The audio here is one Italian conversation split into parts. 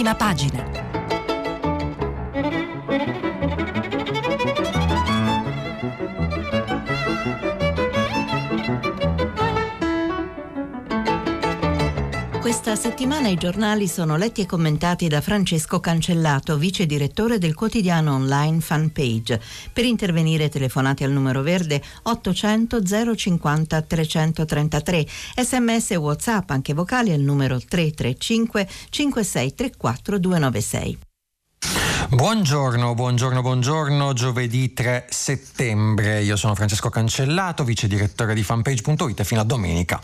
prima pagina. Questa settimana i giornali sono letti e commentati da Francesco Cancellato, vice direttore del quotidiano online Fanpage. Per intervenire telefonate al numero verde 800 050 333, sms e whatsapp anche vocali al numero 335 5634 296. Buongiorno, buongiorno, buongiorno, giovedì 3 settembre, io sono Francesco Cancellato, vice direttore di fanpage.it e fino a domenica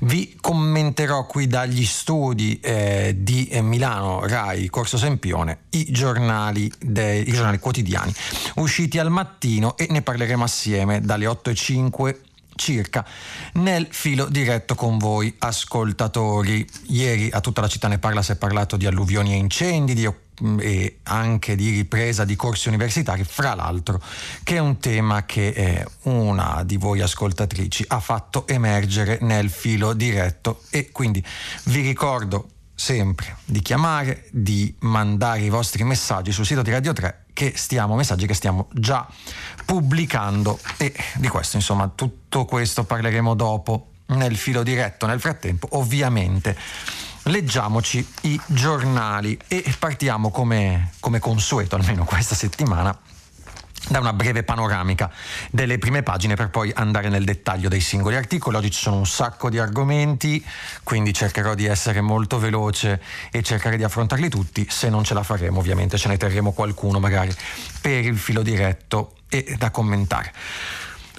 vi commenterò qui dagli studi eh, di Milano, Rai, Corso Sempione, i giornali, dei, i giornali quotidiani usciti al mattino e ne parleremo assieme dalle 8 e 5 circa nel filo diretto con voi ascoltatori. Ieri a tutta la città ne parla, si è parlato di alluvioni e incendi, di e anche di ripresa di corsi universitari, fra l'altro, che è un tema che eh, una di voi ascoltatrici ha fatto emergere nel filo diretto e quindi vi ricordo sempre di chiamare, di mandare i vostri messaggi sul sito di Radio 3 che stiamo, messaggi che stiamo già pubblicando e di questo insomma tutto questo parleremo dopo nel filo diretto. Nel frattempo ovviamente leggiamoci i giornali e partiamo come, come consueto, almeno questa settimana, da una breve panoramica delle prime pagine per poi andare nel dettaglio dei singoli articoli. Oggi ci sono un sacco di argomenti, quindi cercherò di essere molto veloce e cercare di affrontarli tutti. Se non ce la faremo, ovviamente ce ne terremo qualcuno magari per il filo diretto e da commentare.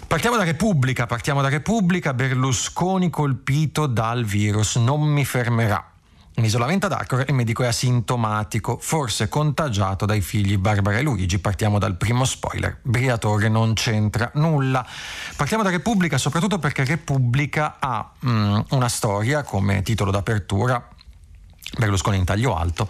Partiamo da Repubblica, partiamo da Repubblica, Berlusconi colpito dal virus, non mi fermerà. In isolamento ad Arcor il medico è asintomatico, forse contagiato dai figli Barbara e Luigi. Partiamo dal primo spoiler. Briatore non c'entra nulla. Partiamo da Repubblica soprattutto perché Repubblica ha mm, una storia come titolo d'apertura, Berlusconi in taglio alto,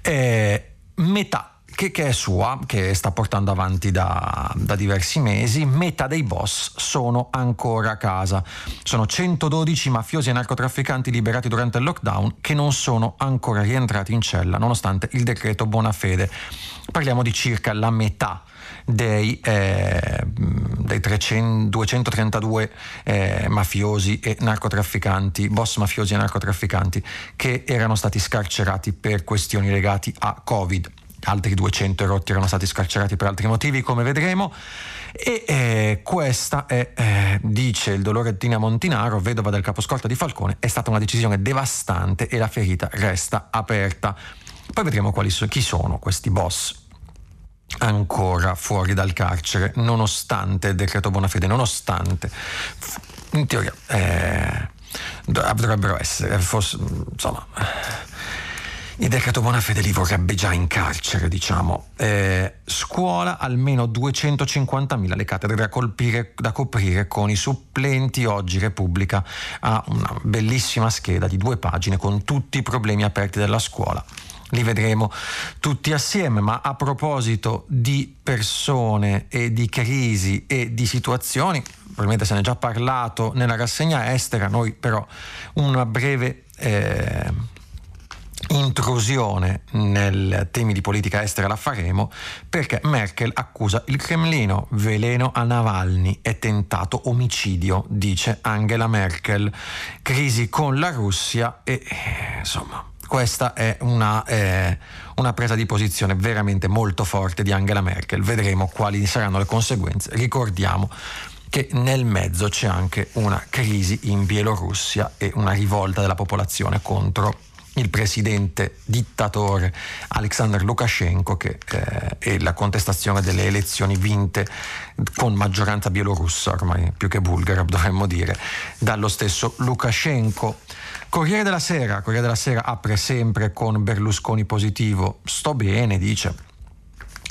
eh, metà che, che, è sua, che sta portando avanti da, da, diversi mesi, metà dei boss sono ancora a casa. Sono 112 mafiosi e narcotrafficanti liberati durante il lockdown che non sono ancora rientrati in cella, nonostante il decreto Bonafede. Parliamo di circa la metà dei, eh, dei 300, 232 eh, mafiosi e narcotrafficanti, boss mafiosi e narcotrafficanti che erano stati scarcerati per questioni legate a Covid altri 200 erotti erano stati scarcerati per altri motivi, come vedremo. E eh, questa è, eh, dice il dolore Tina Montinaro, vedova del caposcorta di Falcone, è stata una decisione devastante e la ferita resta aperta. Poi vedremo so, chi sono questi boss ancora fuori dal carcere, nonostante il decreto Bonafede, nonostante, in teoria, eh, dovrebbero essere, forse, insomma il decreto Bonafede li vorrebbe già in carcere, diciamo. Eh, scuola almeno 250.000 le cattedre da, colpire, da coprire con i supplenti. Oggi Repubblica ha una bellissima scheda di due pagine con tutti i problemi aperti della scuola. Li vedremo tutti assieme, ma a proposito di persone e di crisi e di situazioni, probabilmente se ne è già parlato nella rassegna estera, noi però una breve... Eh, intrusione nel temi di politica estera la faremo perché Merkel accusa il Cremlino, veleno a Navalny e tentato omicidio, dice Angela Merkel, crisi con la Russia e insomma questa è una, eh, una, presa di posizione veramente molto forte di Angela Merkel, vedremo quali saranno le conseguenze. Ricordiamo che nel mezzo c'è anche una crisi in Bielorussia e una rivolta della popolazione contro il presidente dittatore Alexander Lukashenko che, eh, e la contestazione delle elezioni vinte con maggioranza bielorussa, ormai più che bulgara dovremmo dire, dallo stesso Lukashenko. Corriere della Sera, Corriere della Sera apre sempre con Berlusconi positivo, sto bene, dice,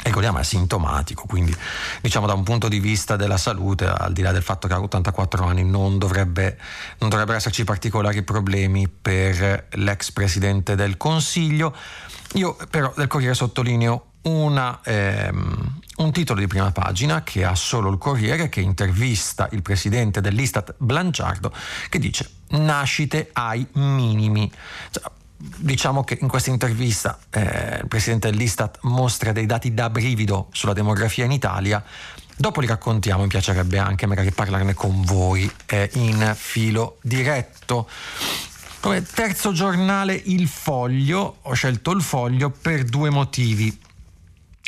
Ricordiamo è sintomatico, quindi diciamo da un punto di vista della salute, al di là del fatto che ha 84 anni, non, dovrebbe, non dovrebbero esserci particolari problemi per l'ex presidente del Consiglio. Io però del Corriere sottolineo una, ehm, un titolo di prima pagina che ha solo il Corriere che intervista il presidente dell'Istat Blanciardo che dice nascite ai minimi. Cioè, diciamo che in questa intervista eh, il presidente dell'Istat mostra dei dati da brivido sulla demografia in Italia. Dopo li raccontiamo, mi piacerebbe anche magari parlarne con voi eh, in filo diretto. Come terzo giornale Il Foglio, ho scelto il Foglio per due motivi.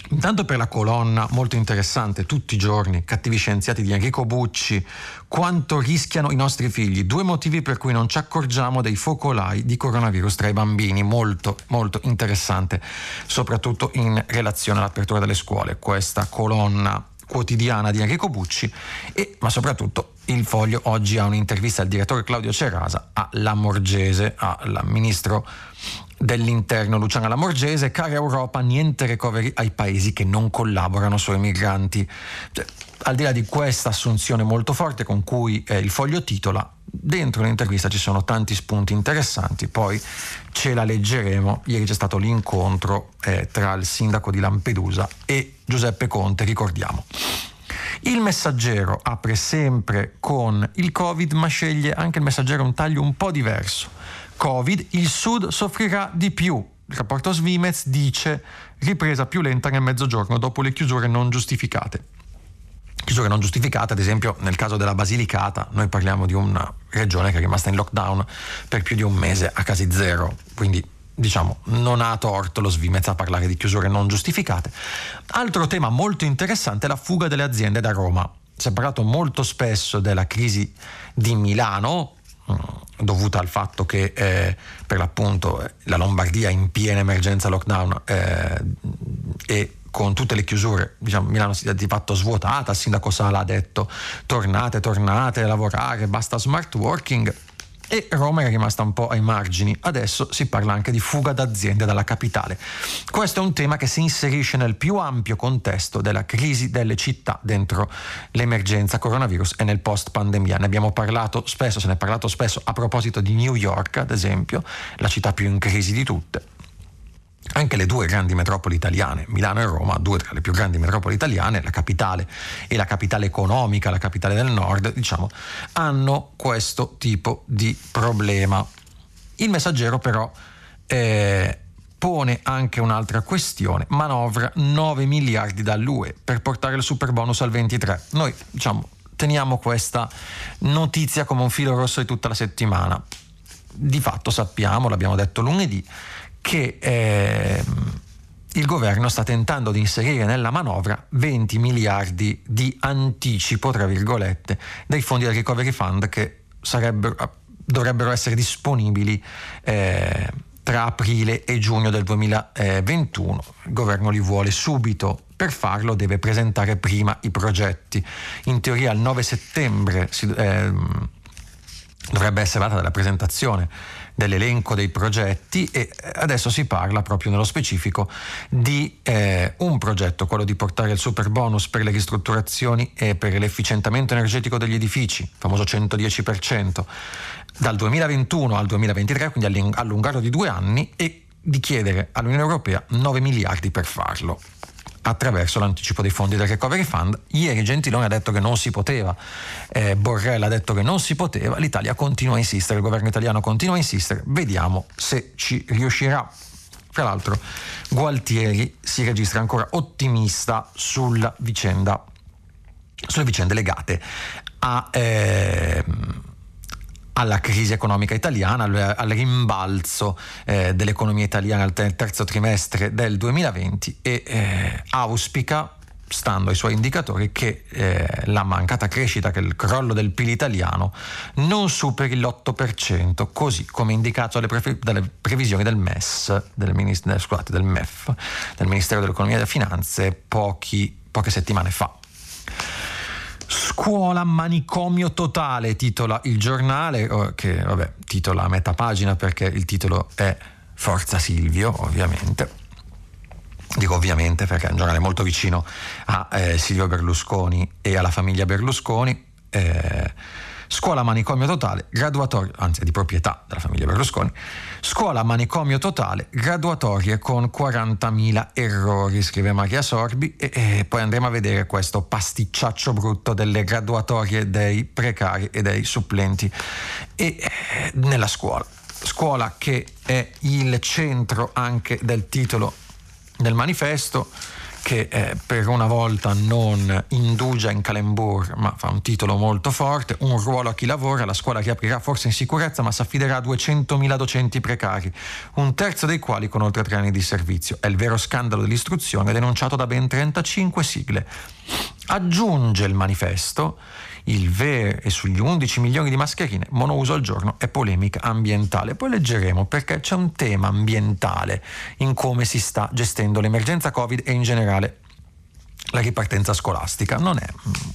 Intanto per la colonna molto interessante, tutti i giorni, Cattivi scienziati di Enrico Bucci, quanto rischiano i nostri figli, due motivi per cui non ci accorgiamo dei focolai di coronavirus tra i bambini, molto molto interessante, soprattutto in relazione all'apertura delle scuole, questa colonna quotidiana di Enrico Bucci, e, ma soprattutto il Foglio oggi ha un'intervista al direttore Claudio Cerasa a Lamorgese, al ministro dell'interno Luciana Lamorgese, cara Europa, niente recovery ai paesi che non collaborano sui migranti. Cioè, al di là di questa assunzione molto forte con cui eh, il foglio titola, dentro l'intervista ci sono tanti spunti interessanti, poi ce la leggeremo. Ieri c'è stato l'incontro eh, tra il sindaco di Lampedusa e Giuseppe Conte, ricordiamo. Il messaggero apre sempre con il Covid, ma sceglie anche il messaggero un taglio un po' diverso Covid, il Sud soffrirà di più. Il rapporto Svimez dice ripresa più lenta nel mezzogiorno dopo le chiusure non giustificate. Chiusure non giustificate, ad esempio nel caso della Basilicata, noi parliamo di una regione che è rimasta in lockdown per più di un mese a casi zero, quindi diciamo, non ha torto lo Svimez a parlare di chiusure non giustificate. Altro tema molto interessante è la fuga delle aziende da Roma. Si è parlato molto spesso della crisi di Milano, dovuta al fatto che eh, per l'appunto la Lombardia in piena emergenza lockdown eh, e con tutte le chiusure, diciamo, Milano si è di fatto svuotata, il sindaco Sala ha detto tornate, tornate a lavorare, basta smart working, e Roma è rimasta un po' ai margini. Adesso si parla anche di fuga d'aziende dalla capitale. Questo è un tema che si inserisce nel più ampio contesto della crisi delle città dentro l'emergenza coronavirus e nel post pandemia. Ne abbiamo parlato spesso, se ne è parlato spesso a proposito di New York, ad esempio, la città più in crisi di tutte anche le due grandi metropoli italiane, Milano e Roma, due tra le più grandi metropoli italiane, la capitale e la capitale economica, la capitale del nord, diciamo, hanno questo tipo di problema. Il messaggero però eh, pone anche un'altra questione, manovra 9 miliardi dall'UE per portare il super bonus al 23. Noi diciamo, teniamo questa notizia come un filo rosso di tutta la settimana. Di fatto sappiamo, l'abbiamo detto lunedì, che eh, il governo sta tentando di inserire nella manovra 20 miliardi di anticipo, tra virgolette, dei fondi del Recovery Fund che dovrebbero essere disponibili eh, tra aprile e giugno del 2021. Il governo li vuole subito. Per farlo deve presentare prima i progetti. In teoria il 9 settembre si, eh, dovrebbe essere data la presentazione dell'elenco dei progetti e adesso si parla proprio nello specifico di eh, un progetto, quello di portare il super bonus per le ristrutturazioni e per l'efficientamento energetico degli edifici, famoso 110%, dal 2021 al 2023, quindi allungarlo di due anni e di chiedere all'Unione Europea 9 miliardi per farlo attraverso l'anticipo dei fondi del Recovery Fund. Ieri Gentiloni ha detto che non si poteva, eh, Borrell ha detto che non si poteva, l'Italia continua a insistere, il governo italiano continua a insistere, vediamo se ci riuscirà. Tra l'altro Gualtieri si registra ancora ottimista sulla vicenda, sulle vicende legate a... Eh, alla crisi economica italiana, al, al rimbalzo eh, dell'economia italiana al terzo trimestre del 2020 e eh, auspica stando ai suoi indicatori, che eh, la mancata crescita, che il crollo del PIL italiano non superi l'8%, così come indicato dalle, pre- dalle previsioni del MES, del, Minist- scusate, del MEF, del Ministero dell'Economia e delle Finanze, pochi, poche settimane fa. Scuola manicomio totale, titola il giornale, che vabbè, titola a metà pagina perché il titolo è Forza Silvio, ovviamente. Dico ovviamente perché è un giornale molto vicino a eh, Silvio Berlusconi e alla famiglia Berlusconi. Eh, Scuola manicomio totale, graduatorie, anzi di proprietà della famiglia Berlusconi, scuola manicomio totale, graduatorie con 40.000 errori, scrive Maria Sorbi, e, e poi andremo a vedere questo pasticciaccio brutto delle graduatorie dei precari e dei supplenti e, eh, nella scuola. scuola che è il centro anche del titolo del manifesto che eh, per una volta non indugia in calembour, ma fa un titolo molto forte, un ruolo a chi lavora, la scuola che aprirà forse in sicurezza, ma si affiderà a 200.000 docenti precari, un terzo dei quali con oltre tre anni di servizio. È il vero scandalo dell'istruzione denunciato da ben 35 sigle. Aggiunge il manifesto il VER e sugli 11 milioni di mascherine monouso al giorno è polemica ambientale. Poi leggeremo perché c'è un tema ambientale in come si sta gestendo l'emergenza Covid e in generale la ripartenza scolastica. Non è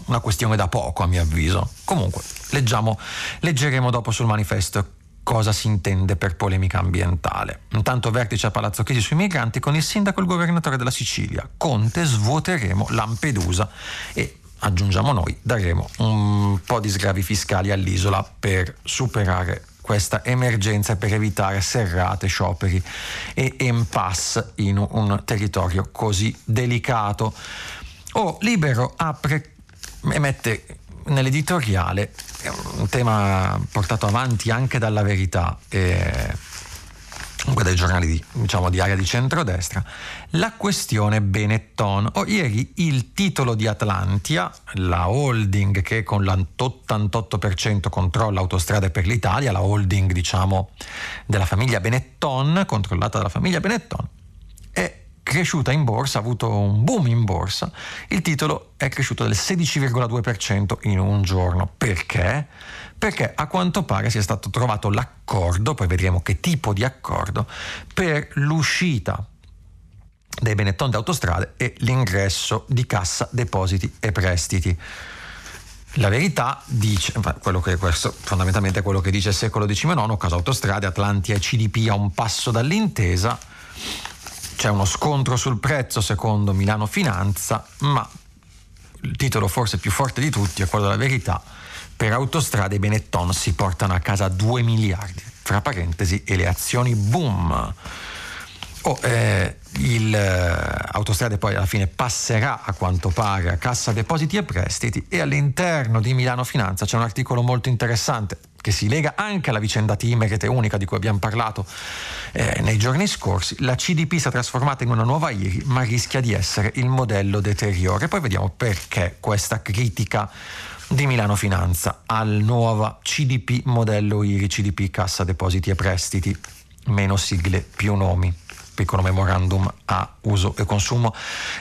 una questione da poco a mio avviso. Comunque, leggiamo, leggeremo dopo sul manifesto cosa si intende per polemica ambientale. Intanto vertice a Palazzo Chigi sui migranti con il sindaco e il governatore della Sicilia. Conte svuoteremo Lampedusa e aggiungiamo noi, daremo un po' di sgravi fiscali all'isola per superare questa emergenza per evitare serrate, scioperi e impasse in un territorio così delicato. Oh, Libero apre e mette nell'editoriale un tema portato avanti anche dalla verità. Eh, comunque dai giornali di, diciamo, di area di centrodestra, la questione Benetton. Oh, ieri il titolo di Atlantia, la holding che con l'88% controlla autostrade per l'Italia, la holding diciamo della famiglia Benetton, controllata dalla famiglia Benetton, è cresciuta in borsa, ha avuto un boom in borsa, il titolo è cresciuto del 16,2% in un giorno. Perché? Perché a quanto pare sia stato trovato l'accordo, poi vedremo che tipo di accordo, per l'uscita dei Benetton d'autostrade e l'ingresso di cassa depositi e prestiti. La verità dice, quello che questo fondamentalmente è quello che dice il secolo XIX, casa autostrade, Atlantia e CDP a un passo dall'intesa, c'è uno scontro sul prezzo secondo Milano Finanza, ma il titolo forse più forte di tutti è quello della verità, per autostrade Benetton si portano a casa 2 miliardi, fra parentesi, e le azioni boom. Oh, eh, il eh, autostrade poi alla fine passerà a quanto pare a Cassa Depositi e Prestiti e all'interno di Milano Finanza c'è un articolo molto interessante che si lega anche alla vicenda Team Rete Unica di cui abbiamo parlato eh, nei giorni scorsi. La CDP si è trasformata in una nuova IRI ma rischia di essere il modello deteriore. Poi vediamo perché questa critica di Milano Finanza al nuova CDP modello IRI CDP Cassa Depositi e Prestiti, meno sigle, più nomi. Piccolo memorandum a uso e consumo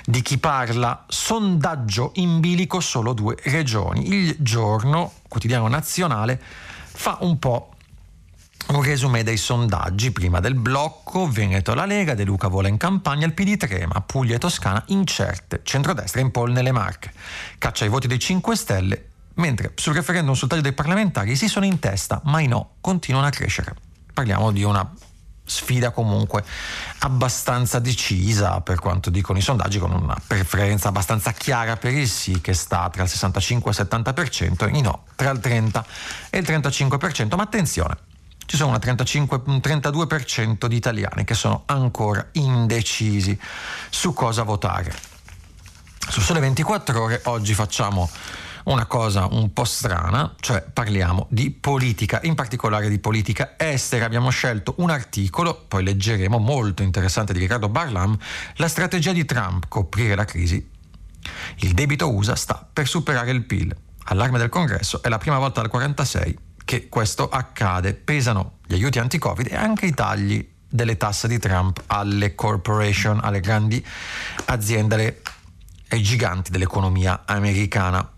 di chi parla. Sondaggio in bilico solo due regioni. Il giorno quotidiano nazionale fa un po' un resume dei sondaggi prima del blocco, Veneto la Lega, De Luca vola in campagna, il PD trema, Puglia e Toscana incerte, centrodestra in pol nelle Marche, caccia i voti dei 5 Stelle, mentre sul referendum sul taglio dei parlamentari si sono in testa, ma i no continuano a crescere. Parliamo di una sfida comunque abbastanza decisa per quanto dicono i sondaggi, con una preferenza abbastanza chiara per il sì che sta tra il 65 e il 70%, e i no tra il 30 e il 35%, ma attenzione, ci sono 35, un 32% di italiani che sono ancora indecisi su cosa votare. Su Sole 24 ore oggi facciamo una cosa un po' strana, cioè parliamo di politica, in particolare di politica estera. Abbiamo scelto un articolo, poi leggeremo, molto interessante di Riccardo Barlam, la strategia di Trump, coprire la crisi. Il debito USA sta per superare il PIL. Allarme del congresso, è la prima volta dal 1946 che questo accade. Pesano gli aiuti anti-Covid e anche i tagli delle tasse di Trump alle corporation, alle grandi aziende, ai giganti dell'economia americana.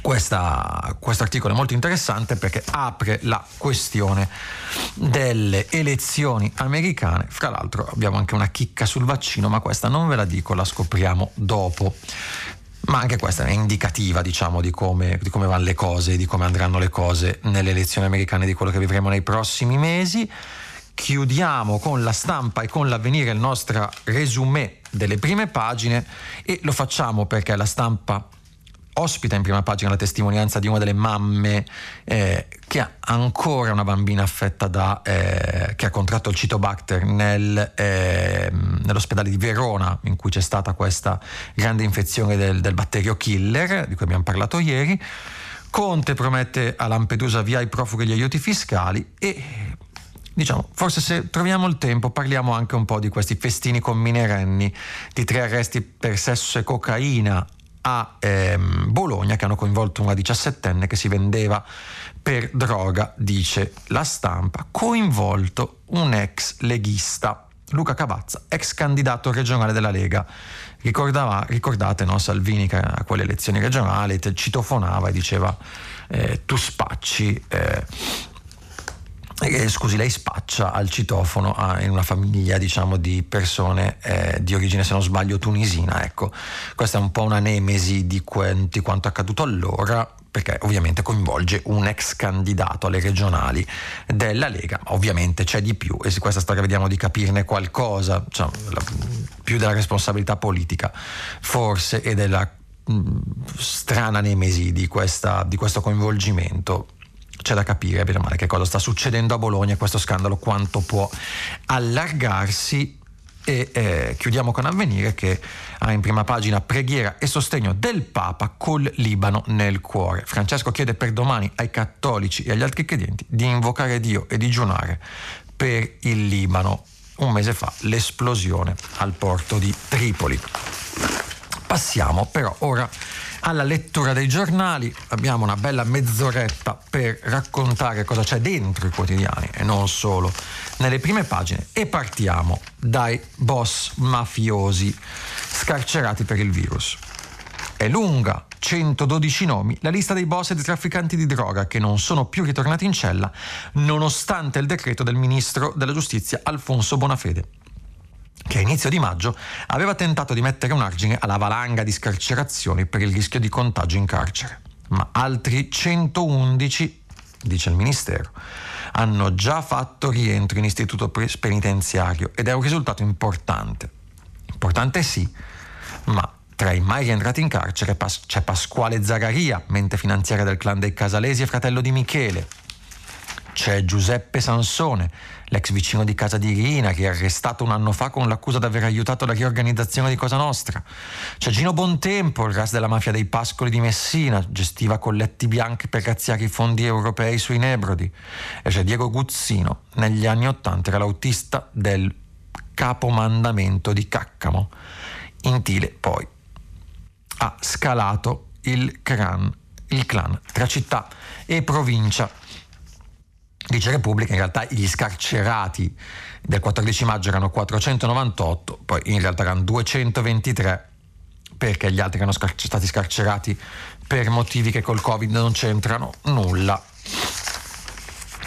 Questo articolo è molto interessante perché apre la questione delle elezioni americane. Fra l'altro abbiamo anche una chicca sul vaccino, ma questa non ve la dico, la scopriamo dopo. Ma anche questa è indicativa, diciamo, di come, di come vanno le cose, di come andranno le cose nelle elezioni americane, di quello che vivremo nei prossimi mesi. Chiudiamo con la stampa e con l'avvenire il nostro resumé delle prime pagine e lo facciamo perché la stampa ospita in prima pagina la testimonianza di una delle mamme eh, che ha ancora una bambina affetta da eh, che ha contratto il citobacter nel, eh, nell'ospedale di Verona in cui c'è stata questa grande infezione del, del batterio killer di cui abbiamo parlato ieri. Conte promette a Lampedusa via i profughi gli aiuti fiscali e diciamo, forse se troviamo il tempo parliamo anche un po' di questi festini con minorenni, di tre arresti per sesso e cocaina a ehm, Bologna che hanno coinvolto una diciassettenne che si vendeva per droga, dice la stampa, coinvolto un ex leghista, Luca Cavazza, ex candidato regionale della Lega. Ricordava, ricordate no, Salvini che a quelle elezioni regionali citofonava e diceva eh, tu spacci eh, eh, scusi, lei spaccia al citofono a, in una famiglia diciamo, di persone eh, di origine, se non sbaglio, tunisina. Ecco, questa è un po' una nemesi di, que- di quanto accaduto allora, perché ovviamente coinvolge un ex candidato alle regionali della Lega, ovviamente c'è di più e su questa storia vediamo di capirne qualcosa, cioè, la, più della responsabilità politica forse e della mh, strana nemesi di, questa, di questo coinvolgimento c'è da capire bene o male che cosa sta succedendo a Bologna, questo scandalo quanto può allargarsi e eh, chiudiamo con Avvenire che ha in prima pagina preghiera e sostegno del Papa col Libano nel cuore. Francesco chiede per domani ai cattolici e agli altri credenti di invocare Dio e digiunare per il Libano. Un mese fa l'esplosione al porto di Tripoli. Passiamo però ora alla lettura dei giornali. Abbiamo una bella mezz'oretta per raccontare cosa c'è dentro i quotidiani e non solo nelle prime pagine e partiamo dai boss mafiosi scarcerati per il virus. È lunga, 112 nomi, la lista dei boss e dei trafficanti di droga che non sono più ritornati in cella nonostante il decreto del ministro della giustizia Alfonso Bonafede che a inizio di maggio aveva tentato di mettere un argine alla valanga di scarcerazioni per il rischio di contagio in carcere. Ma altri 111, dice il Ministero, hanno già fatto rientro in istituto penitenziario ed è un risultato importante. Importante sì, ma tra i mai rientrati in carcere c'è Pasquale Zagaria, mente finanziaria del clan dei Casalesi e fratello di Michele. C'è Giuseppe Sansone, l'ex vicino di casa di Irina, che è arrestato un anno fa con l'accusa di aver aiutato la riorganizzazione di Cosa Nostra. C'è Gino Bontempo, il ras della mafia dei Pascoli di Messina, gestiva colletti bianchi per razziare i fondi europei sui Nebrodi. E c'è Diego Guzzino, negli anni Ottanta era l'autista del capomandamento di Caccamo. In Tile poi ha scalato il clan, il clan tra città e provincia Dice Repubblica, in realtà gli scarcerati del 14 maggio erano 498, poi in realtà erano 223 perché gli altri erano scar- stati scarcerati per motivi che col Covid non c'entrano nulla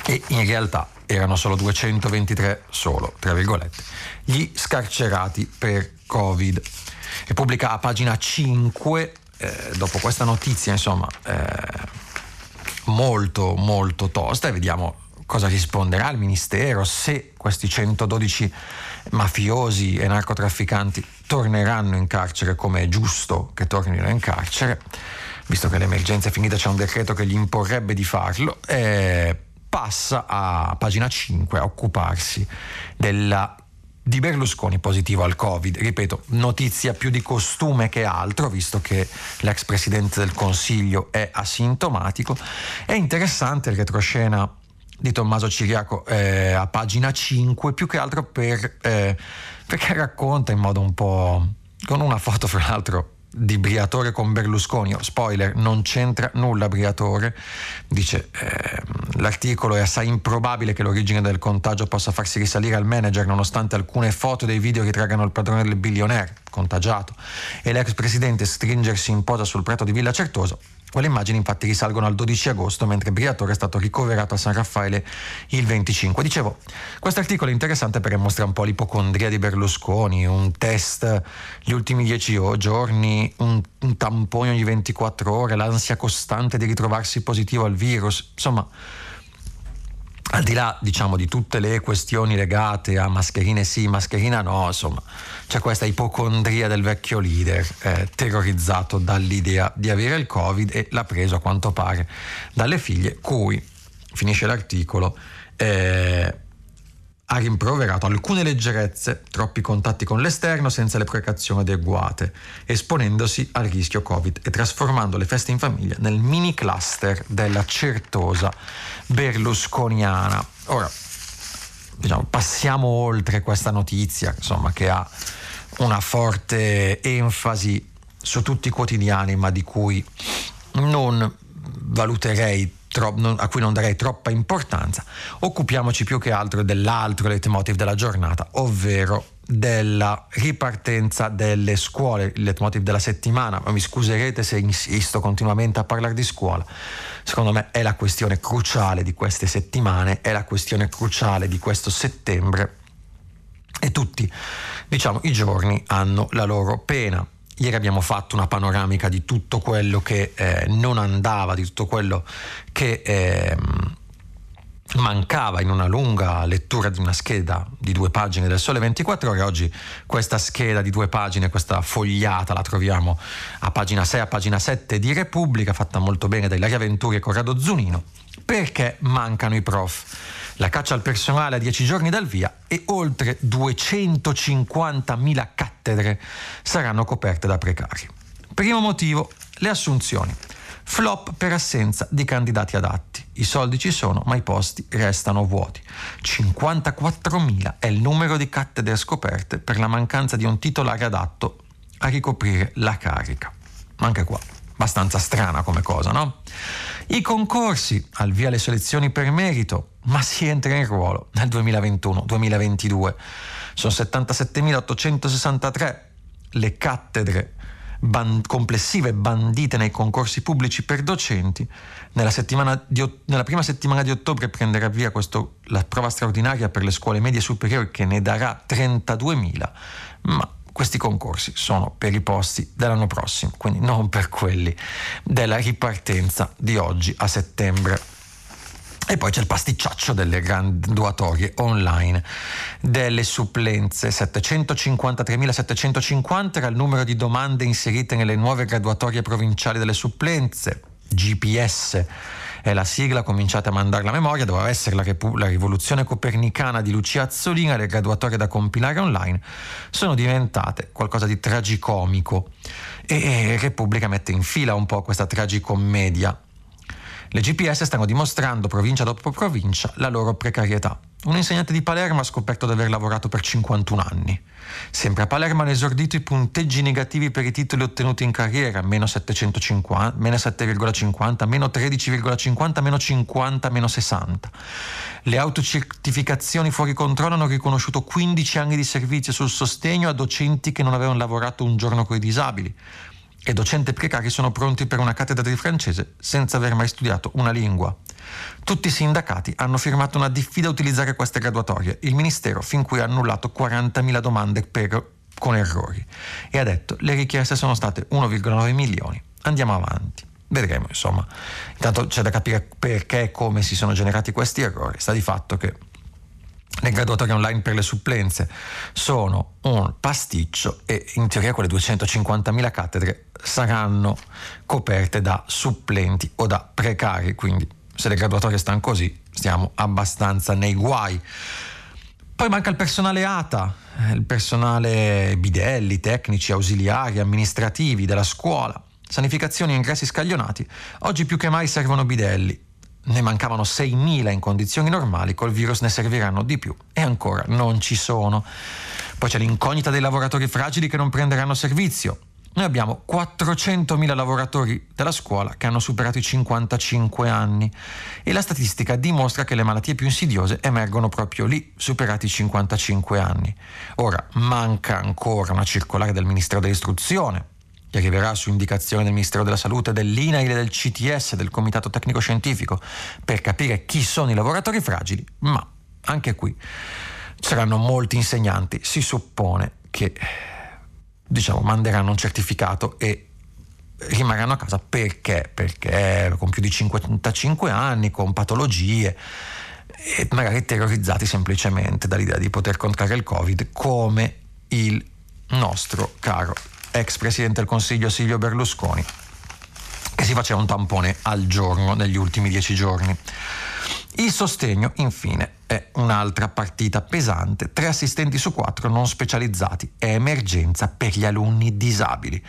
e in realtà erano solo 223 solo, tra virgolette, gli scarcerati per Covid. Repubblica a pagina 5, eh, dopo questa notizia, insomma, eh, molto molto tosta e vediamo cosa risponderà il Ministero, se questi 112 mafiosi e narcotrafficanti torneranno in carcere come è giusto che tornino in carcere, visto che l'emergenza è finita c'è un decreto che gli imporrebbe di farlo, eh, passa a pagina 5 a occuparsi della di Berlusconi positivo al Covid. Ripeto, notizia più di costume che altro, visto che l'ex presidente del Consiglio è asintomatico. È interessante il retroscena di Tommaso Ciriaco eh, a pagina 5, più che altro per, eh, perché racconta in modo un po'... con una foto fra l'altro di Briatore con Berlusconi. Spoiler, non c'entra nulla Briatore. Dice eh, l'articolo è assai improbabile che l'origine del contagio possa farsi risalire al manager nonostante alcune foto dei video ritraggano il padrone del billionaire contagiato e l'ex presidente stringersi in posa sul prato di Villa Certoso. Quelle immagini infatti risalgono al 12 agosto, mentre Briatore è stato ricoverato a San Raffaele il 25. Dicevo, questo articolo è interessante perché mostra un po' l'ipocondria di Berlusconi, un test gli ultimi 10 giorni, un, un tampone ogni 24 ore, l'ansia costante di ritrovarsi positivo al virus, insomma al di là diciamo di tutte le questioni legate a mascherine sì, mascherina no, insomma c'è questa ipocondria del vecchio leader eh, terrorizzato dall'idea di avere il covid e l'ha preso a quanto pare dalle figlie cui, finisce l'articolo, eh, ha rimproverato alcune leggerezze, troppi contatti con l'esterno senza le precauzioni adeguate, esponendosi al rischio Covid e trasformando le feste in famiglia nel mini cluster della certosa berlusconiana. Ora, diciamo, passiamo oltre questa notizia, insomma, che ha una forte enfasi su tutti i quotidiani, ma di cui non valuterei a cui non darei troppa importanza, occupiamoci più che altro dell'altro leitmotiv della giornata, ovvero della ripartenza delle scuole, il leitmotiv della settimana, ma mi scuserete se insisto continuamente a parlare di scuola. Secondo me è la questione cruciale di queste settimane, è la questione cruciale di questo settembre e tutti, diciamo, i giorni hanno la loro pena. Ieri abbiamo fatto una panoramica di tutto quello che eh, non andava, di tutto quello che eh, mancava in una lunga lettura di una scheda di due pagine del Sole 24 ore. Oggi questa scheda di due pagine, questa fogliata, la troviamo a pagina 6, a pagina 7 di Repubblica, fatta molto bene da Ilaria Venturi e Corrado Zunino, perché mancano i prof. La caccia al personale a dieci giorni dal via e oltre 250.000 cattedre saranno coperte da precari. Primo motivo, le assunzioni. Flop per assenza di candidati adatti. I soldi ci sono, ma i posti restano vuoti. 54.000 è il numero di cattedre scoperte per la mancanza di un titolare adatto a ricoprire la carica. Anche qua, abbastanza strana come cosa, no? I concorsi, al via le selezioni per merito, ma si entra in ruolo nel 2021-2022. Sono 77.863 le cattedre ban- complessive bandite nei concorsi pubblici per docenti. Nella, di, nella, prima settimana di ottobre prenderà via questo, la prova straordinaria per le scuole medie superiori che ne darà 32.000, ma questi concorsi sono per i posti dell'anno prossimo, quindi non per quelli della ripartenza di oggi a settembre. E poi c'è il pasticciaccio delle graduatorie online, delle supplenze. 753.750 era il numero di domande inserite nelle nuove graduatorie provinciali delle supplenze, GPS è la sigla, cominciate a mandare la memoria, doveva essere la, Repu- la rivoluzione copernicana di Lucia Azzolina, le graduatorie da compilare online, sono diventate qualcosa di tragicomico e, e Repubblica mette in fila un po' questa tragicommedia. Le GPS stanno dimostrando, provincia dopo provincia, la loro precarietà. Un insegnante di Palermo ha scoperto di aver lavorato per 51 anni. Sempre a Palermo hanno esordito i punteggi negativi per i titoli ottenuti in carriera, meno 750, meno 7,50, meno 13,50, meno 50, meno 60. Le autocertificazioni fuori controllo hanno riconosciuto 15 anni di servizio sul sostegno a docenti che non avevano lavorato un giorno con i disabili e docenti precari sono pronti per una cattedra di francese senza aver mai studiato una lingua. Tutti i sindacati hanno firmato una diffida a utilizzare queste graduatorie, il Ministero fin qui ha annullato 40.000 domande per, con errori e ha detto le richieste sono state 1,9 milioni. Andiamo avanti. Vedremo, insomma. Intanto c'è da capire perché e come si sono generati questi errori. Sta di fatto che le graduatorie online per le supplenze sono un pasticcio e in teoria quelle 250.000 cattedre saranno coperte da supplenti o da precari, quindi se le graduatorie stanno così stiamo abbastanza nei guai. Poi manca il personale ATA, il personale bidelli, tecnici, ausiliari, amministrativi della scuola, sanificazioni e ingressi scaglionati. Oggi più che mai servono bidelli, ne mancavano 6.000 in condizioni normali, col virus ne serviranno di più e ancora non ci sono. Poi c'è l'incognita dei lavoratori fragili che non prenderanno servizio. Noi abbiamo 400.000 lavoratori della scuola che hanno superato i 55 anni e la statistica dimostra che le malattie più insidiose emergono proprio lì, superati i 55 anni. Ora, manca ancora una circolare del Ministero dell'Istruzione che arriverà su indicazione del Ministero della Salute, dell'INAIL e del CTS, del Comitato Tecnico Scientifico, per capire chi sono i lavoratori fragili, ma anche qui saranno molti insegnanti, si suppone che diciamo, manderanno un certificato e rimarranno a casa perché? Perché con più di 55 anni, con patologie e magari terrorizzati semplicemente dall'idea di poter contrarre il Covid come il nostro caro ex presidente del Consiglio Silvio Berlusconi, che si faceva un tampone al giorno negli ultimi dieci giorni. Il sostegno, infine, è un'altra partita pesante. Tre assistenti su quattro non specializzati. È emergenza per gli alunni disabili.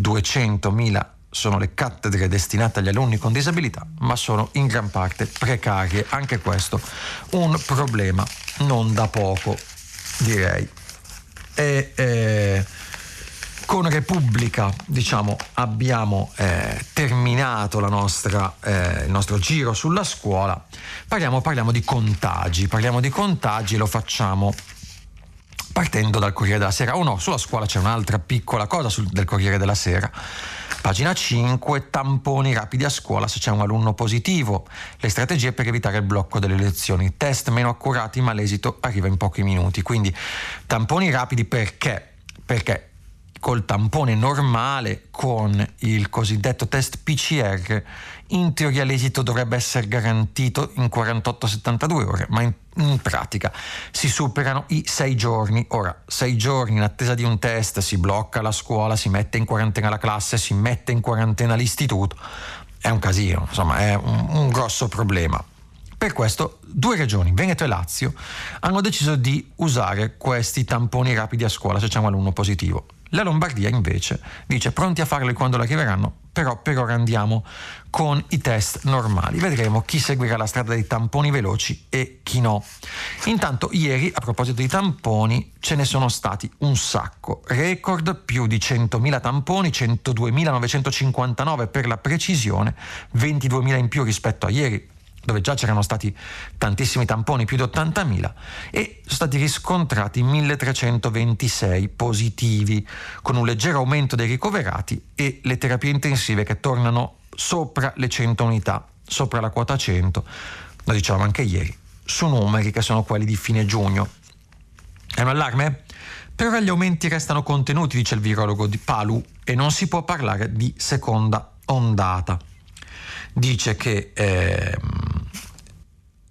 200.000 sono le cattedre destinate agli alunni con disabilità, ma sono in gran parte precarie. Anche questo un problema non da poco, direi. E, eh, con Repubblica diciamo, abbiamo eh, terminato nostra, eh, il nostro giro sulla scuola. Parliamo, parliamo, di contagi, parliamo di contagi e lo facciamo partendo dal Corriere della Sera. O oh no, sulla scuola c'è un'altra piccola cosa sul, del Corriere della Sera. Pagina 5, tamponi rapidi a scuola se c'è un alunno positivo, le strategie per evitare il blocco delle lezioni, test meno accurati ma l'esito arriva in pochi minuti. Quindi tamponi rapidi perché? Perché col tampone normale, con il cosiddetto test PCR, in teoria l'esito dovrebbe essere garantito in 48-72 ore, ma in, in, pratica si superano i 6 giorni. Ora, 6 giorni in attesa di un test, si blocca la scuola, si mette in quarantena la classe, si mette in quarantena l'istituto. È un casino, insomma, è un, un grosso problema. Per questo due regioni, Veneto e Lazio, hanno deciso di usare questi tamponi rapidi a scuola se c'è un alunno positivo. La Lombardia invece dice pronti a farli quando arriveranno, però per ora andiamo con i test normali. Vedremo chi seguirà la strada dei tamponi veloci e chi no. Intanto ieri, a proposito di tamponi, ce ne sono stati un sacco. Record più di 100.000 tamponi, 102.959 per la precisione, 22.000 in più rispetto a ieri, dove già c'erano stati tantissimi tamponi, più di 80.000, e sono stati riscontrati 1.326 positivi, con un leggero aumento dei ricoverati e le terapie intensive che tornano sopra le 100 unità, sopra la quota 100, lo dicevamo anche ieri, su numeri che sono quelli di fine giugno. È un allarme? Per ora gli aumenti restano contenuti, dice il virologo di Palu, e non si può parlare di seconda ondata dice che eh,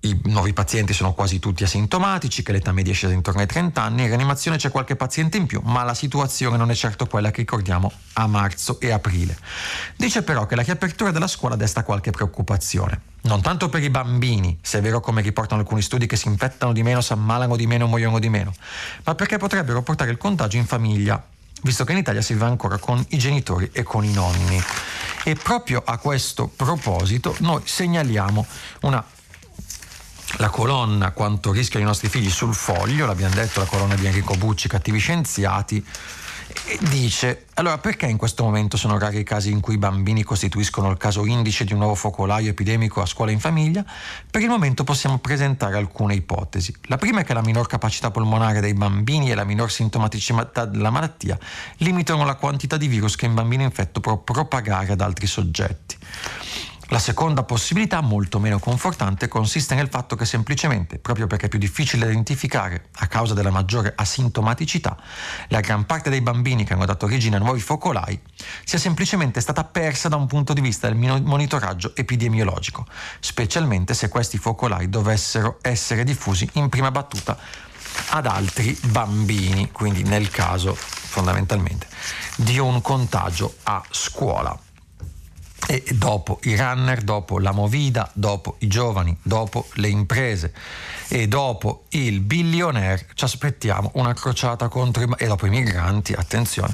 i nuovi pazienti sono quasi tutti asintomatici, che l'età media è scesa intorno ai 30 anni, in rianimazione c'è qualche paziente in più, ma la situazione non è certo quella che ricordiamo a marzo e aprile. Dice però che la riapertura della scuola desta qualche preoccupazione. Non tanto per i bambini, se è vero come riportano alcuni studi che si infettano di meno, si ammalano di meno, muoiono di meno, ma perché potrebbero portare il contagio in famiglia, visto che in Italia si vive ancora con i genitori e con i nonni. E proprio a questo proposito noi segnaliamo una la colonna Quanto rischiano i nostri figli sul foglio, l'abbiamo detto, la colonna di Enrico Bucci, Cattivi Scienziati, dice allora perché in questo momento sono rari i casi in cui i bambini costituiscono il caso indice di un nuovo focolaio epidemico a scuola e in famiglia? Per il momento possiamo presentare alcune ipotesi. La prima è che la minor capacità polmonare dei bambini e la minor sintomaticità della malattia limitano la quantità di virus che un bambino infetto può propagare ad altri soggetti. La seconda possibilità, molto meno confortante, consiste nel fatto che semplicemente, proprio perché è più difficile identificare a causa della maggiore asintomaticità, la gran parte dei bambini che hanno dato origine a nuovi focolai sia semplicemente stata persa da un punto di vista del monitoraggio epidemiologico, specialmente se questi focolai dovessero essere diffusi in prima battuta ad altri bambini, quindi nel caso fondamentalmente di un contagio a scuola e dopo i runner, dopo la Movida, dopo i giovani, dopo le imprese e dopo il billionaire ci aspettiamo una crociata contro i e dopo i migranti, attenzione,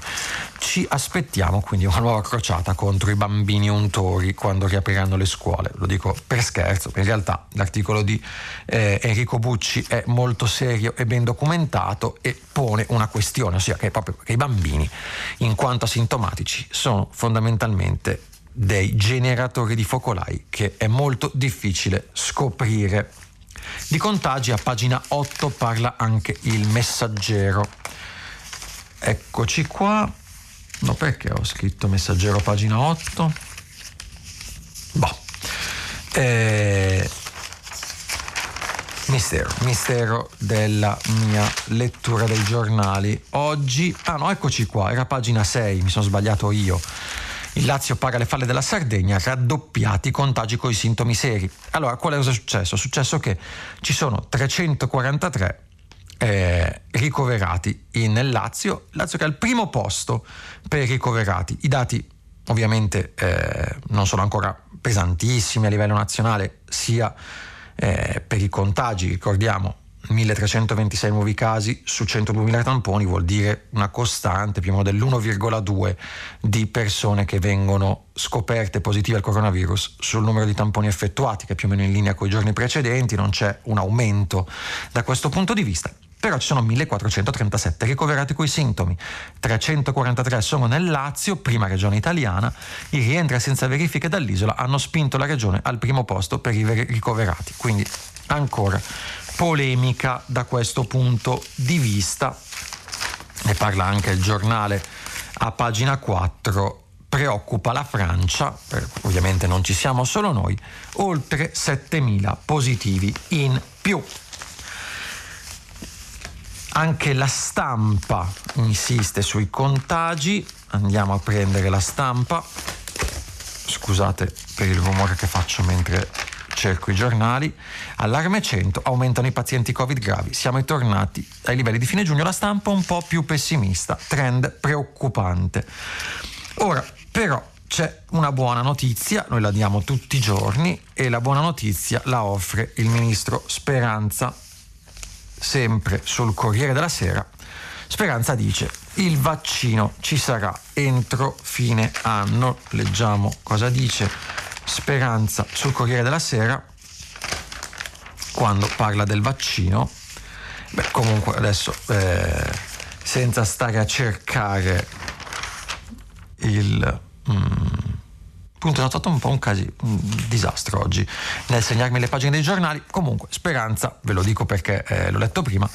ci aspettiamo quindi una nuova crociata contro i bambini untori quando riapriranno le scuole. Lo dico per scherzo, in realtà l'articolo di eh, Enrico Bucci è molto serio e ben documentato e pone una questione, ossia che, proprio, che i bambini, in quanto asintomatici, sono fondamentalmente dei generatori di focolai che è molto difficile scoprire. Di contagi a pagina 8 parla anche il messaggero. Eccoci qua. No, perché ho scritto messaggero pagina 8? Boh. Eh, mistero, mistero della mia lettura dei giornali. Oggi, ah no, eccoci qua, era pagina 6, mi sono sbagliato io. Il Lazio paga le falle della Sardegna, raddoppiati i contagi con i sintomi seri. Allora, qual è successo? È successo che ci sono 343 eh, ricoverati nel Lazio, Lazio che è al primo posto per i ricoverati. I dati ovviamente eh, non sono ancora pesantissimi a livello nazionale, sia eh, per i contagi, ricordiamo, 1326 nuovi casi su 102.000 tamponi vuol dire una costante più o meno dell'1,2 di persone che vengono scoperte positive al coronavirus sul numero di tamponi effettuati, che è più o meno in linea con i giorni precedenti, non c'è un aumento da questo punto di vista. Però ci sono 1437 ricoverati coi sintomi, 343 sono nel Lazio, prima regione italiana, i rientri senza verifiche dall'isola hanno spinto la regione al primo posto per i ricoverati, quindi ancora polemica da questo punto di vista. Ne parla anche il giornale a pagina 4 preoccupa la Francia, ovviamente non ci siamo solo noi, oltre 7.000 positivi in più. Anche la stampa insiste sui contagi, andiamo a prendere la stampa, scusate per il rumore che faccio mentre cerco i giornali, allarme 100, aumentano i pazienti covid gravi, siamo tornati ai livelli di fine giugno, la stampa un po' più pessimista, trend preoccupante. Ora, però, c'è una buona notizia, noi la diamo tutti i giorni e la buona notizia la offre il ministro Speranza, sempre sul Corriere della Sera. Speranza dice il vaccino ci sarà entro fine anno. Leggiamo cosa dice Speranza sul Corriere della Sera quando parla del vaccino. Beh, comunque adesso eh, senza stare a cercare il... Mm, appunto è stato un po' un, casi, un disastro oggi nel segnarmi le pagine dei giornali. Comunque, Speranza, ve lo dico perché eh, l'ho letto prima,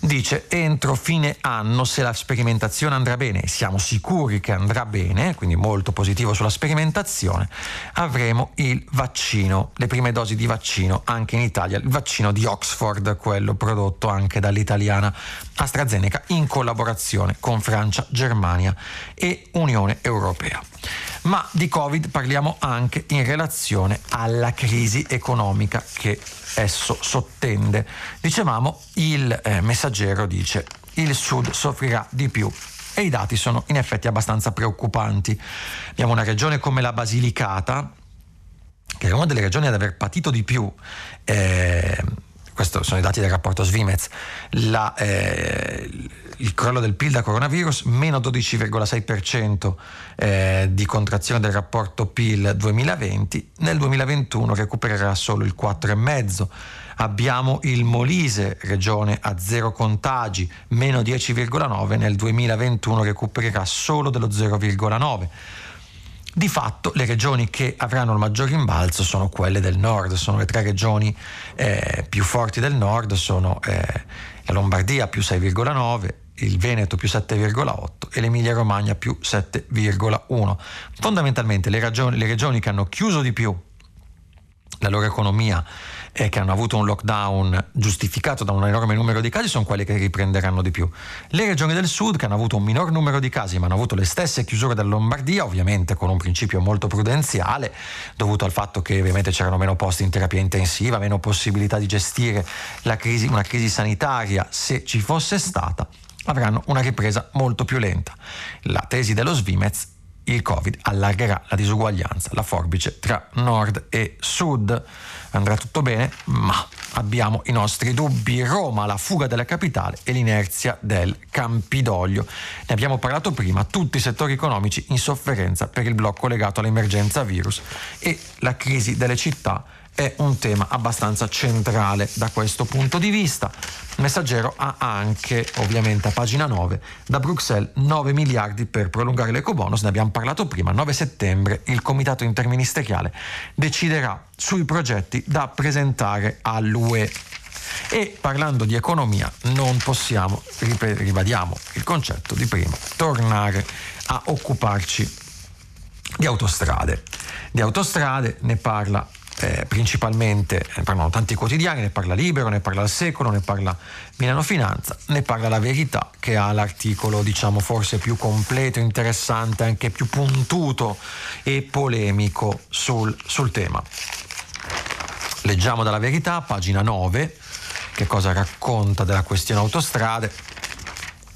dice entro fine anno se la sperimentazione andrà bene. E siamo sicuri che andrà bene, quindi molto positivo sulla sperimentazione, avremo il vaccino, le prime dosi di vaccino anche in Italia, il vaccino di Oxford, quello prodotto anche dall'italiana AstraZeneca in collaborazione con Francia, Germania e Unione Europea. Ma di Covid parliamo anche in relazione alla crisi economica che esso sottende. Dicevamo, il eh, messaggero dice il Sud soffrirà di più e i dati sono in effetti abbastanza preoccupanti. Abbiamo una regione come la Basilicata, che è una delle regioni ad aver patito di più. Eh, questi sono i dati del rapporto Svimez, la, eh, il crollo del PIL da coronavirus, meno 12,6% eh, di contrazione del rapporto PIL 2020, nel 2021 recupererà solo il 4,5%. Abbiamo il Molise, regione a zero contagi, meno 10,9%, nel 2021 recupererà solo dello 0,9%. Di fatto le regioni che avranno il maggior rimbalzo sono quelle del nord, sono le tre regioni eh, più forti del nord, sono eh, la Lombardia più 6,9, il Veneto più 7,8 e l'Emilia Romagna più 7,1. Fondamentalmente le, ragioni, le regioni che hanno chiuso di più la loro economia e che hanno avuto un lockdown giustificato da un enorme numero di casi sono quelle che riprenderanno di più. Le regioni del sud che hanno avuto un minor numero di casi ma hanno avuto le stesse chiusure della Lombardia, ovviamente con un principio molto prudenziale, dovuto al fatto che ovviamente c'erano meno posti in terapia intensiva, meno possibilità di gestire crisi, una crisi sanitaria se ci fosse stata, avranno una ripresa molto più lenta. La tesi dello Svimez il Covid allargherà la disuguaglianza, la forbice tra nord e sud. Andrà tutto bene, ma abbiamo i nostri dubbi. Roma, la fuga della capitale e l'inerzia del Campidoglio. Ne abbiamo parlato prima, tutti i settori economici in sofferenza per il blocco legato all'emergenza virus e la crisi delle città è un tema abbastanza centrale da questo punto di vista. Messaggero ha anche, ovviamente a pagina 9, da Bruxelles 9 miliardi per prolungare l'ecobonus, ne abbiamo parlato prima, 9 settembre il comitato interministeriale deciderà sui progetti da presentare all'UE. E parlando di economia non possiamo, ribadiamo il concetto di prima, tornare a occuparci di autostrade. Di autostrade ne parla eh, principalmente, ne parlano tanti quotidiani, ne parla Libero, ne parla Il Secolo, ne parla Milano Finanza, ne parla La Verità che ha l'articolo diciamo forse più completo, interessante, anche più puntuto e polemico sul, sul tema. Leggiamo dalla Verità, pagina 9, che cosa racconta della questione autostrade.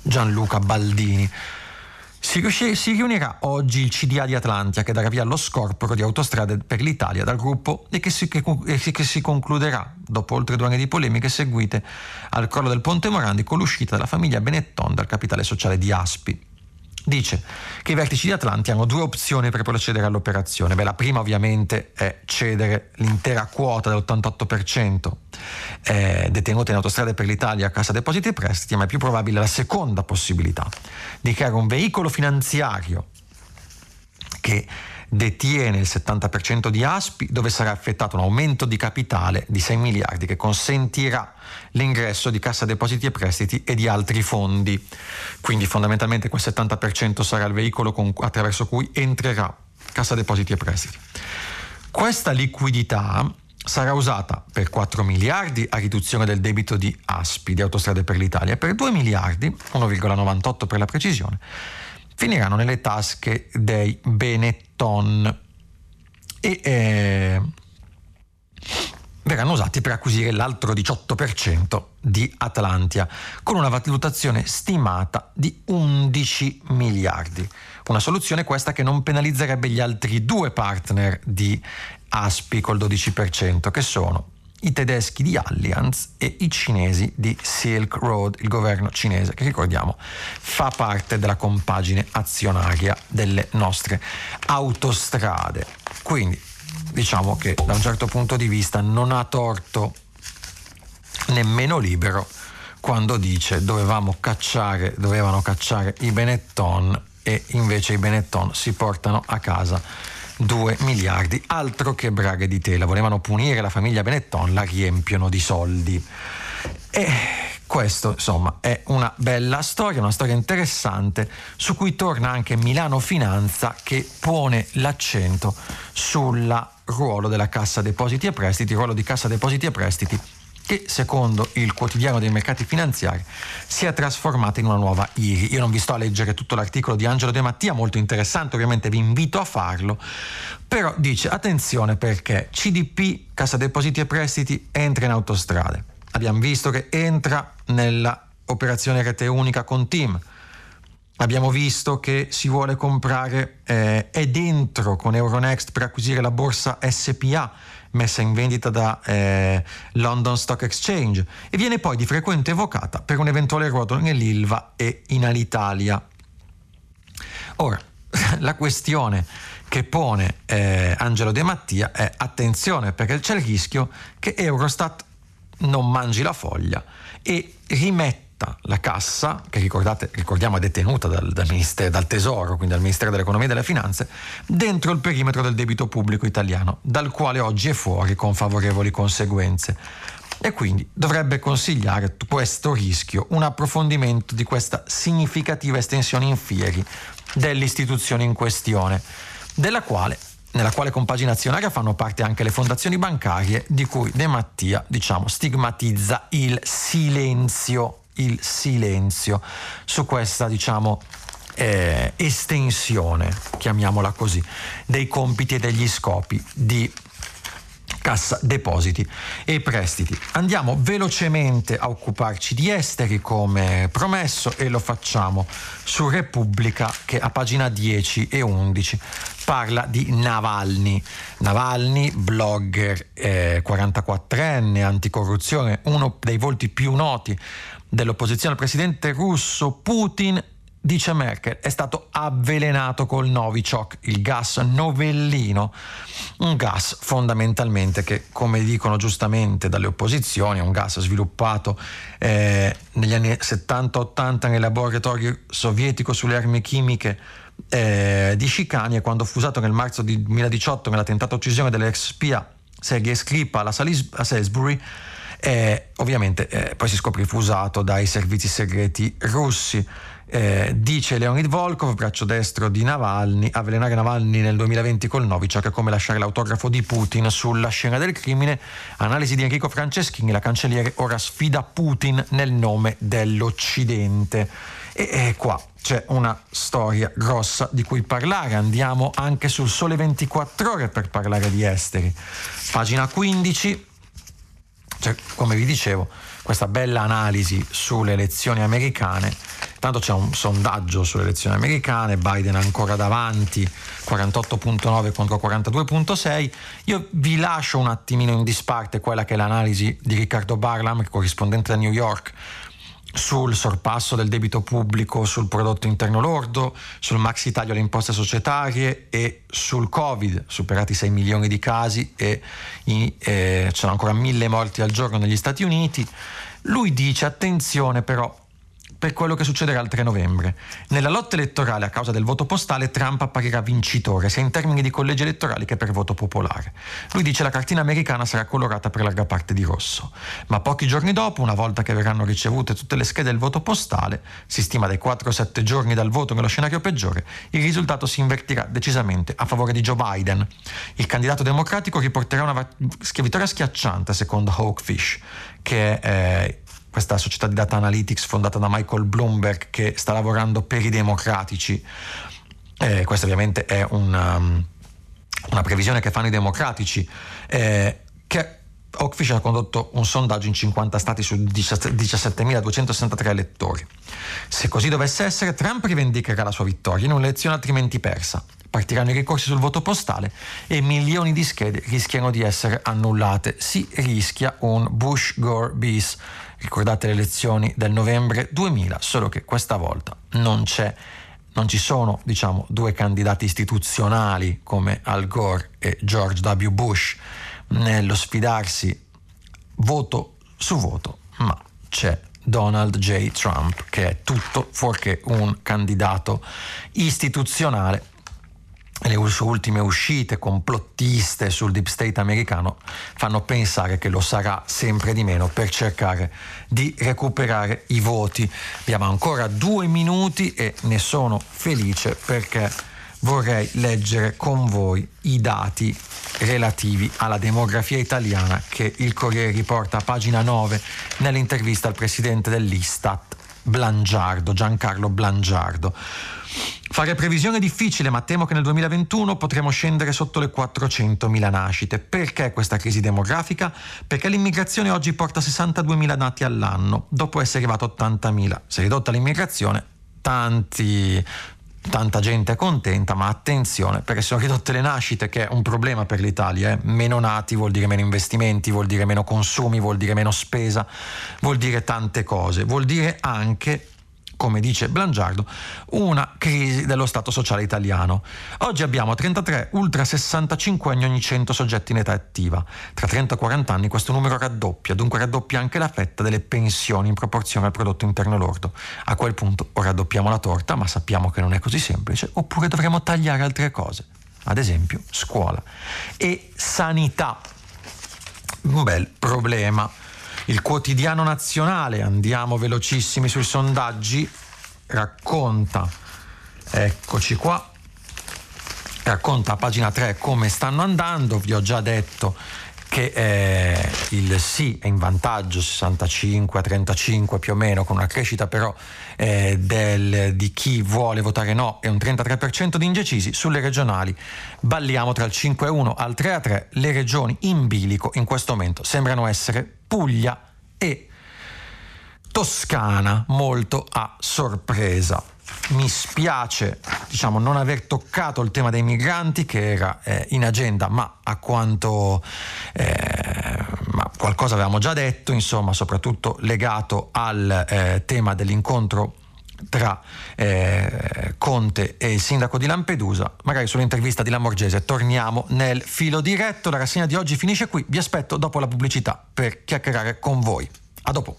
Gianluca Baldini Si, si, riunirà oggi il CDA di Atlantia che darà via allo scorporo di autostrade per l'Italia dal gruppo e che si, che, che si, concluderà, dopo oltre due anni di polemiche seguite al crollo del Ponte Morandi, con l'uscita della famiglia Benetton dal capitale sociale di Aspi. Dice che i vertici di Atlanti hanno due opzioni per procedere all'operazione. Beh, la prima ovviamente è cedere l'intera quota dell'88% eh, detenuta in autostrade per l'Italia a Cassa Depositi e Prestiti, ma è più probabile la seconda possibilità di creare un veicolo finanziario che detiene il 70% di Aspi, dove sarà effettuato un aumento di capitale di 6 miliardi che consentirà l'ingresso di Cassa Depositi e Prestiti e di altri fondi. Quindi fondamentalmente quel 70% sarà il veicolo con, attraverso cui entrerà Cassa Depositi e Prestiti. Questa liquidità sarà usata per 4 miliardi a riduzione del debito di Aspi, di Autostrade per l'Italia, e per 2 miliardi, 1,98 per la precisione, finiranno nelle tasche dei Benetton e eh, verranno usati per acquisire l'altro 18% di Atlantia, con una valutazione stimata di 11 miliardi. Una soluzione questa che non penalizzerebbe gli altri due partner di Aspi col 12%, che sono i tedeschi di Allianz e i cinesi di Silk Road, il governo cinese, che ricordiamo fa parte della compagine azionaria delle nostre autostrade. Quindi diciamo che da un certo punto di vista non ha torto nemmeno libero quando dice dovevamo cacciare, dovevano cacciare i Benetton e invece i Benetton si portano a casa 2 miliardi, altro che braghe di tela, volevano punire la famiglia Benetton, la riempiono di soldi. E questo insomma è una bella storia, una storia interessante su cui torna anche Milano Finanza che pone l'accento sul ruolo della Cassa Depositi e Prestiti, il ruolo di Cassa Depositi e Prestiti che secondo il quotidiano dei mercati finanziari si è trasformata in una nuova IRI. Io non vi sto a leggere tutto l'articolo di Angelo De Mattia, molto interessante, ovviamente vi invito a farlo, però dice attenzione perché CDP, Cassa Depositi e Prestiti, entra in autostrade. Abbiamo visto che entra nella operazione rete unica con Team. Abbiamo visto che si vuole comprare, eh, è dentro con Euronext per acquisire la borsa SPA messa in vendita da eh, London Stock Exchange e viene poi di frequente evocata per un eventuale ruolo nell'Ilva e in Alitalia. Ora, la questione che pone eh, Angelo De Mattia è attenzione perché c'è il rischio che Eurostat non mangi la foglia e rimetta la cassa, che ricordiamo è detenuta dal, dal, dal, Tesoro, quindi dal Ministero dell'Economia e delle Finanze, dentro il perimetro del debito pubblico italiano, dal quale oggi è fuori con favorevoli conseguenze. E quindi dovrebbe consigliare questo rischio un approfondimento di questa significativa estensione in fieri dell'istituzione in questione, della quale nella quale compagine azionaria fanno parte anche le fondazioni bancarie di cui De Mattia diciamo, stigmatizza il silenzio il silenzio su questa, diciamo, eh, estensione, chiamiamola così, dei compiti e degli scopi di Cassa Depositi e Prestiti. Andiamo velocemente a occuparci di esteri come promesso e lo facciamo su Repubblica che a pagina 10 e 11 parla di Navalny. Navalny, blogger eh, 44enne, anticorruzione, uno dei volti più noti dell'opposizione. Al presidente russo Putin dice Merkel, è stato avvelenato col Novichok, il gas novellino, un gas fondamentalmente che, come dicono giustamente dalle opposizioni, è un gas sviluppato eh, negli anni 70-80 nel laboratorio sovietico sulle armi chimiche eh, di Chicania, quando fu usato nel marzo di 2018 nella tentata uccisione dell'ex spia Sergei Skripal a, Salis- a Salisbury, eh, ovviamente eh, poi si scoprì fu dai servizi segreti russi. Eh, dice Leonid Volkov, braccio destro di Navalny, avvelenare Navalny nel 2020 col Novichok come lasciare l'autografo di Putin sulla scena del crimine. Analisi di Enrico Franceschini, la cancelliere ora sfida Putin nel nome dell'Occidente. E, e qua c'è una storia grossa di cui parlare. Andiamo anche sul Sole 24 ore per parlare di esteri. Pagina 15 cioè, come vi dicevo, questa bella analisi sulle elezioni americane Tanto c'è un sondaggio sulle elezioni americane, Biden ancora davanti, 48.9 contro 42.6. Io vi lascio un attimino in disparte quella che è l'analisi di Riccardo Barlam, corrispondente da New York, sul sorpasso del debito pubblico sul prodotto interno lordo, sul maxi taglio alle imposte societarie e sul Covid, superati 6 milioni di casi e eh, ci sono ancora mille morti al giorno negli Stati Uniti. Lui dice attenzione però per quello che succederà il 3 novembre. Nella lotta elettorale a causa del voto postale Trump apparirà vincitore sia in termini di collegi elettorali che per voto popolare. Lui dice la cartina americana sarà colorata per larga parte di rosso, ma pochi giorni dopo, una volta che verranno ricevute tutte le schede del voto postale, si stima dai 4-7 giorni dal voto nello scenario peggiore, il risultato si invertirà decisamente a favore di Joe Biden. Il candidato democratico riporterà una vittoria schiacciante secondo Hawkfish, che è eh, questa società di data analytics fondata da Michael Bloomberg che sta lavorando per i democratici. Eh, questa ovviamente è una, um, una, previsione che fanno i democratici, eh, che Oakfish ha condotto un sondaggio in 50 stati su 17.263 elettori. Se così dovesse essere, Trump rivendicherà la sua vittoria in un'elezione altrimenti persa. Partiranno i ricorsi sul voto postale e milioni di schede rischiano di essere annullate. Si rischia un Bush-Gore bis Ricordate le elezioni del novembre 2000, solo che questa volta non c'è non ci sono diciamo, due candidati istituzionali come Al Gore e George W. Bush nello sfidarsi voto su voto, ma c'è Donald J. Trump che è tutto fuorché un candidato istituzionale le sue ultime uscite complottiste sul deep state americano fanno pensare che lo sarà sempre di meno per cercare di recuperare i voti. Abbiamo ancora due minuti e ne sono felice perché vorrei leggere con voi i dati relativi alla demografia italiana che il Corriere riporta a pagina 9 nell'intervista al presidente dell'Istat Blangiardo, Giancarlo Blangiardo. Fare previsione è difficile, ma temo che nel 2021 potremo scendere sotto le 400.000 nascite. Perché questa crisi demografica? Perché l'immigrazione oggi porta 62.000 nati all'anno, dopo essere arrivato a 80.000. Se ridotta l'immigrazione, tanti, tanta gente è contenta, ma attenzione perché sono ridotte le nascite, che è un problema per l'Italia. Eh? Meno nati vuol dire meno investimenti, vuol dire meno consumi, vuol dire meno spesa, vuol dire tante cose, vuol dire anche come dice Blangiardo, una crisi dello Stato sociale italiano. Oggi abbiamo 33 ultra 65 anni ogni 100 soggetti in età attiva. Tra 30 e 40 anni questo numero raddoppia, dunque raddoppia anche la fetta delle pensioni in proporzione al prodotto interno lordo. A quel punto o raddoppiamo la torta, ma sappiamo che non è così semplice, oppure dovremo tagliare altre cose, ad esempio scuola e sanità. Un bel problema il quotidiano nazionale, andiamo velocissimi sui sondaggi, racconta, eccoci qua, racconta a pagina 3 come stanno andando, vi ho già detto che eh, il sì è in vantaggio 65 a 35 più o meno, con una crescita però eh, del, di chi vuole votare no e un 33% di indecisi. Sulle regionali balliamo tra il 5 a 1 al 3 a 3, le regioni in bilico in questo momento sembrano essere Puglia e Toscana, molto a sorpresa. Mi spiace diciamo, non aver toccato il tema dei migranti che era eh, in agenda, ma a quanto eh, ma qualcosa avevamo già detto, insomma, soprattutto legato al eh, tema dell'incontro tra eh, Conte e il sindaco di Lampedusa, magari sull'intervista di Lamorgese torniamo nel filo diretto, la rassegna di oggi finisce qui, vi aspetto dopo la pubblicità per chiacchierare con voi. A dopo.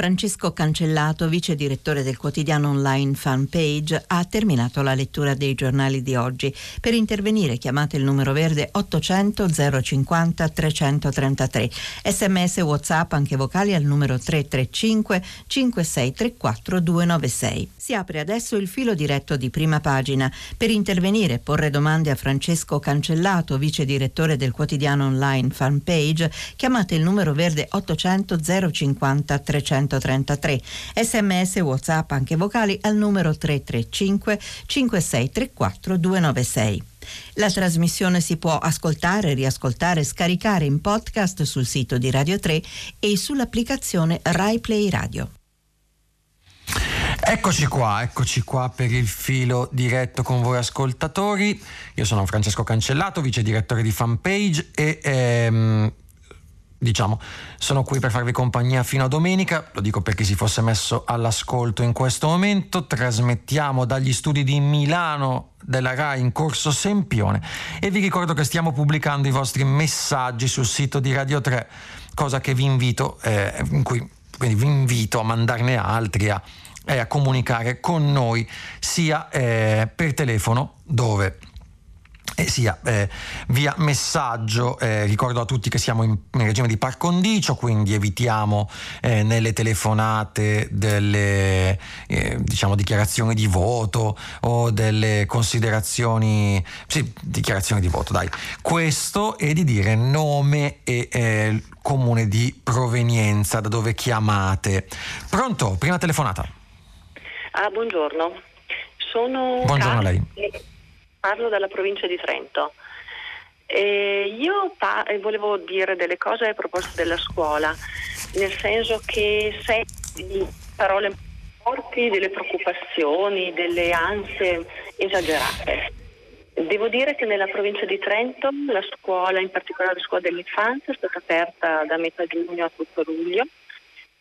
Francesco Cancellato, vice direttore del quotidiano online Fanpage, ha terminato la lettura dei giornali di oggi. Per intervenire chiamate il numero verde 800 050 333. Sms WhatsApp anche vocali al numero 335 5634 296. Si apre adesso il filo diretto di prima pagina. Per intervenire e porre domande a Francesco Cancellato, vice direttore del quotidiano online Fanpage, chiamate il numero verde 800 050 333. 133. Sms WhatsApp anche vocali al numero 335 5634 296. La trasmissione si può ascoltare, riascoltare scaricare in podcast sul sito di Radio 3 e sull'applicazione RaiPlay Radio. Eccoci qua, eccoci qua per il filo diretto con voi ascoltatori. Io sono Francesco Cancellato, vice direttore di fanpage e ehm, diciamo sono qui per farvi compagnia fino a domenica, lo dico per chi si fosse messo all'ascolto in questo momento, trasmettiamo dagli studi di Milano della RAI in corso Sempione e vi ricordo che stiamo pubblicando i vostri messaggi sul sito di Radio 3, cosa che vi invito, eh, in cui quindi vi invito a mandarne altri, a è a comunicare con noi sia eh, per telefono dove eh, sia eh, via messaggio. Eh, ricordo a tutti che siamo in, in, regime di par condicio, quindi evitiamo eh, nelle telefonate delle eh, diciamo, dichiarazioni di voto o delle considerazioni, sì, dichiarazioni di voto, dai. Questo è di dire nome e comune di provenienza da dove chiamate. Pronto? Prima telefonata. Ah, buongiorno. Sono buongiorno Carli, parlo dalla provincia di Trento. E io pa- volevo dire delle cose a proposito della scuola, nel senso che senti parole forti, delle preoccupazioni, delle ansie esagerate. Devo dire che nella provincia di Trento la scuola, in particolare la scuola dell'infanzia, è stata aperta da metà giugno a tutto luglio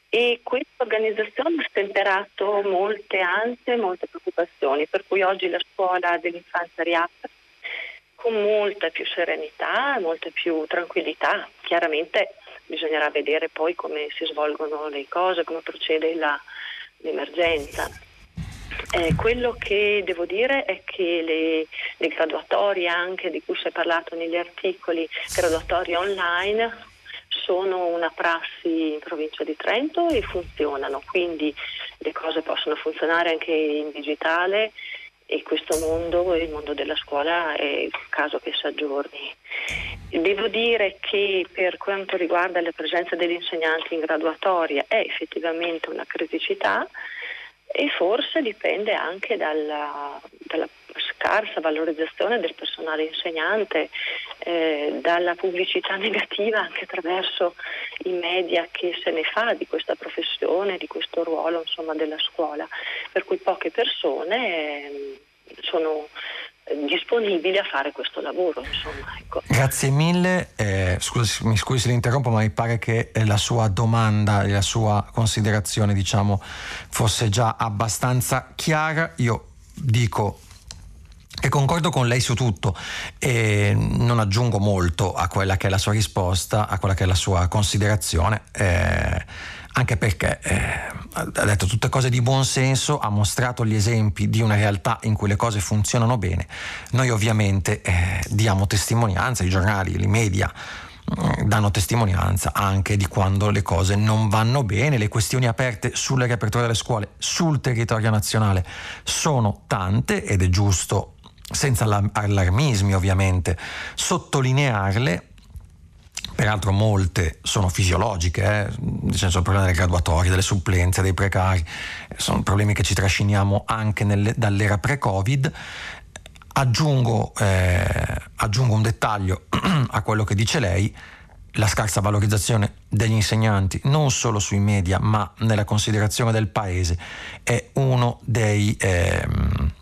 e questa organizzazione ha stemperato molte ansie, molte preoccupazioni, per cui oggi la scuola dell'infanzia riapre con molta più serenità, molta più tranquillità. Chiaramente bisognerà vedere poi come si svolgono le cose, come procede la, l'emergenza. Eh, quello che devo dire è che le, le graduatorie anche di cui si è parlato negli articoli, graduatorie online, sono una prassi in provincia di Trento e funzionano, quindi le cose possono funzionare anche in digitale e questo mondo, il mondo della scuola, è il caso che si aggiorni. Devo dire che per quanto riguarda la presenza degli insegnanti in graduatoria è effettivamente una criticità e forse dipende anche dalla, dalla scarsa valorizzazione del personale insegnante, eh, dalla pubblicità negativa anche attraverso i media che se ne fa di questa professione, di questo ruolo insomma, della scuola, per cui poche persone eh, sono disponibili a fare questo lavoro. Insomma, ecco. Grazie mille, eh, scusi, mi scusi se l'interrompo, ma mi pare che la sua domanda e la sua considerazione diciamo, fosse già abbastanza chiara. Io dico e concordo con lei su tutto e non aggiungo molto a quella che è la sua risposta, a quella che è la sua considerazione. Eh, anche perché eh, ha detto tutte cose di buon senso, ha mostrato gli esempi di una realtà in cui le cose funzionano bene. Noi ovviamente eh, diamo testimonianza, i giornali, i media mm, danno testimonianza anche di quando le cose non vanno bene, le questioni aperte sulle riaperture delle scuole sul territorio nazionale sono tante ed è giusto senza allarmismi ovviamente, sottolinearle peraltro molte sono fisiologiche, eh? nel senso il problema delle graduatorie, delle supplenze, dei precari, sono problemi che ci trasciniamo anche nelle, dall'era pre-Covid. Aggiungo, eh, aggiungo un dettaglio a quello che dice lei, la scarsa valorizzazione degli insegnanti non solo sui media ma nella considerazione del paese è uno dei... Ehm,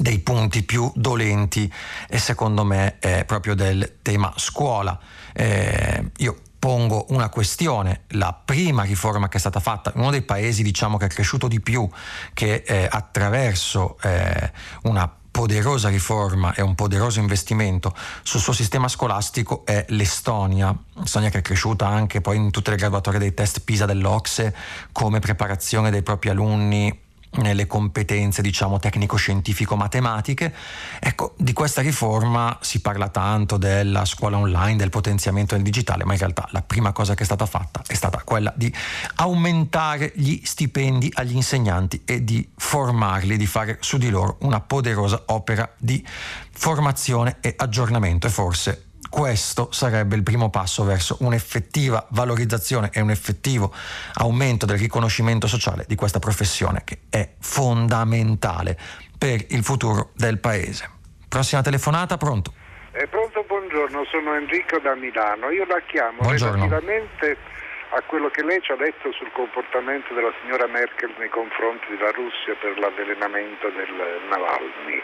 dei punti più dolenti e secondo me è proprio del tema scuola. Eh, io pongo una questione, la prima riforma che è stata fatta uno dei paesi diciamo che è cresciuto di più, che eh, attraverso eh, una poderosa riforma e un poderoso investimento sul suo sistema scolastico è l'Estonia, Estonia che è cresciuta anche poi in tutte le graduatorie dei test PISA dell'Ocse come preparazione dei propri alunni nelle competenze diciamo tecnico-scientifico-matematiche. Ecco, di questa riforma si parla tanto della scuola online, del potenziamento del digitale, ma in realtà la prima cosa che è stata fatta è stata quella di aumentare gli stipendi agli insegnanti e di formarli, di fare su di loro una poderosa opera di formazione e aggiornamento e forse questo sarebbe il primo passo verso un'effettiva valorizzazione e un effettivo aumento del riconoscimento sociale di questa professione che è fondamentale per il futuro del Paese. Prossima telefonata, pronto? Eh, pronto, buongiorno, sono Enrico da Milano. Io la chiamo buongiorno. relativamente a quello che lei ci ha detto sul comportamento della signora Merkel nei confronti della Russia per l'avvelenamento del Navalny,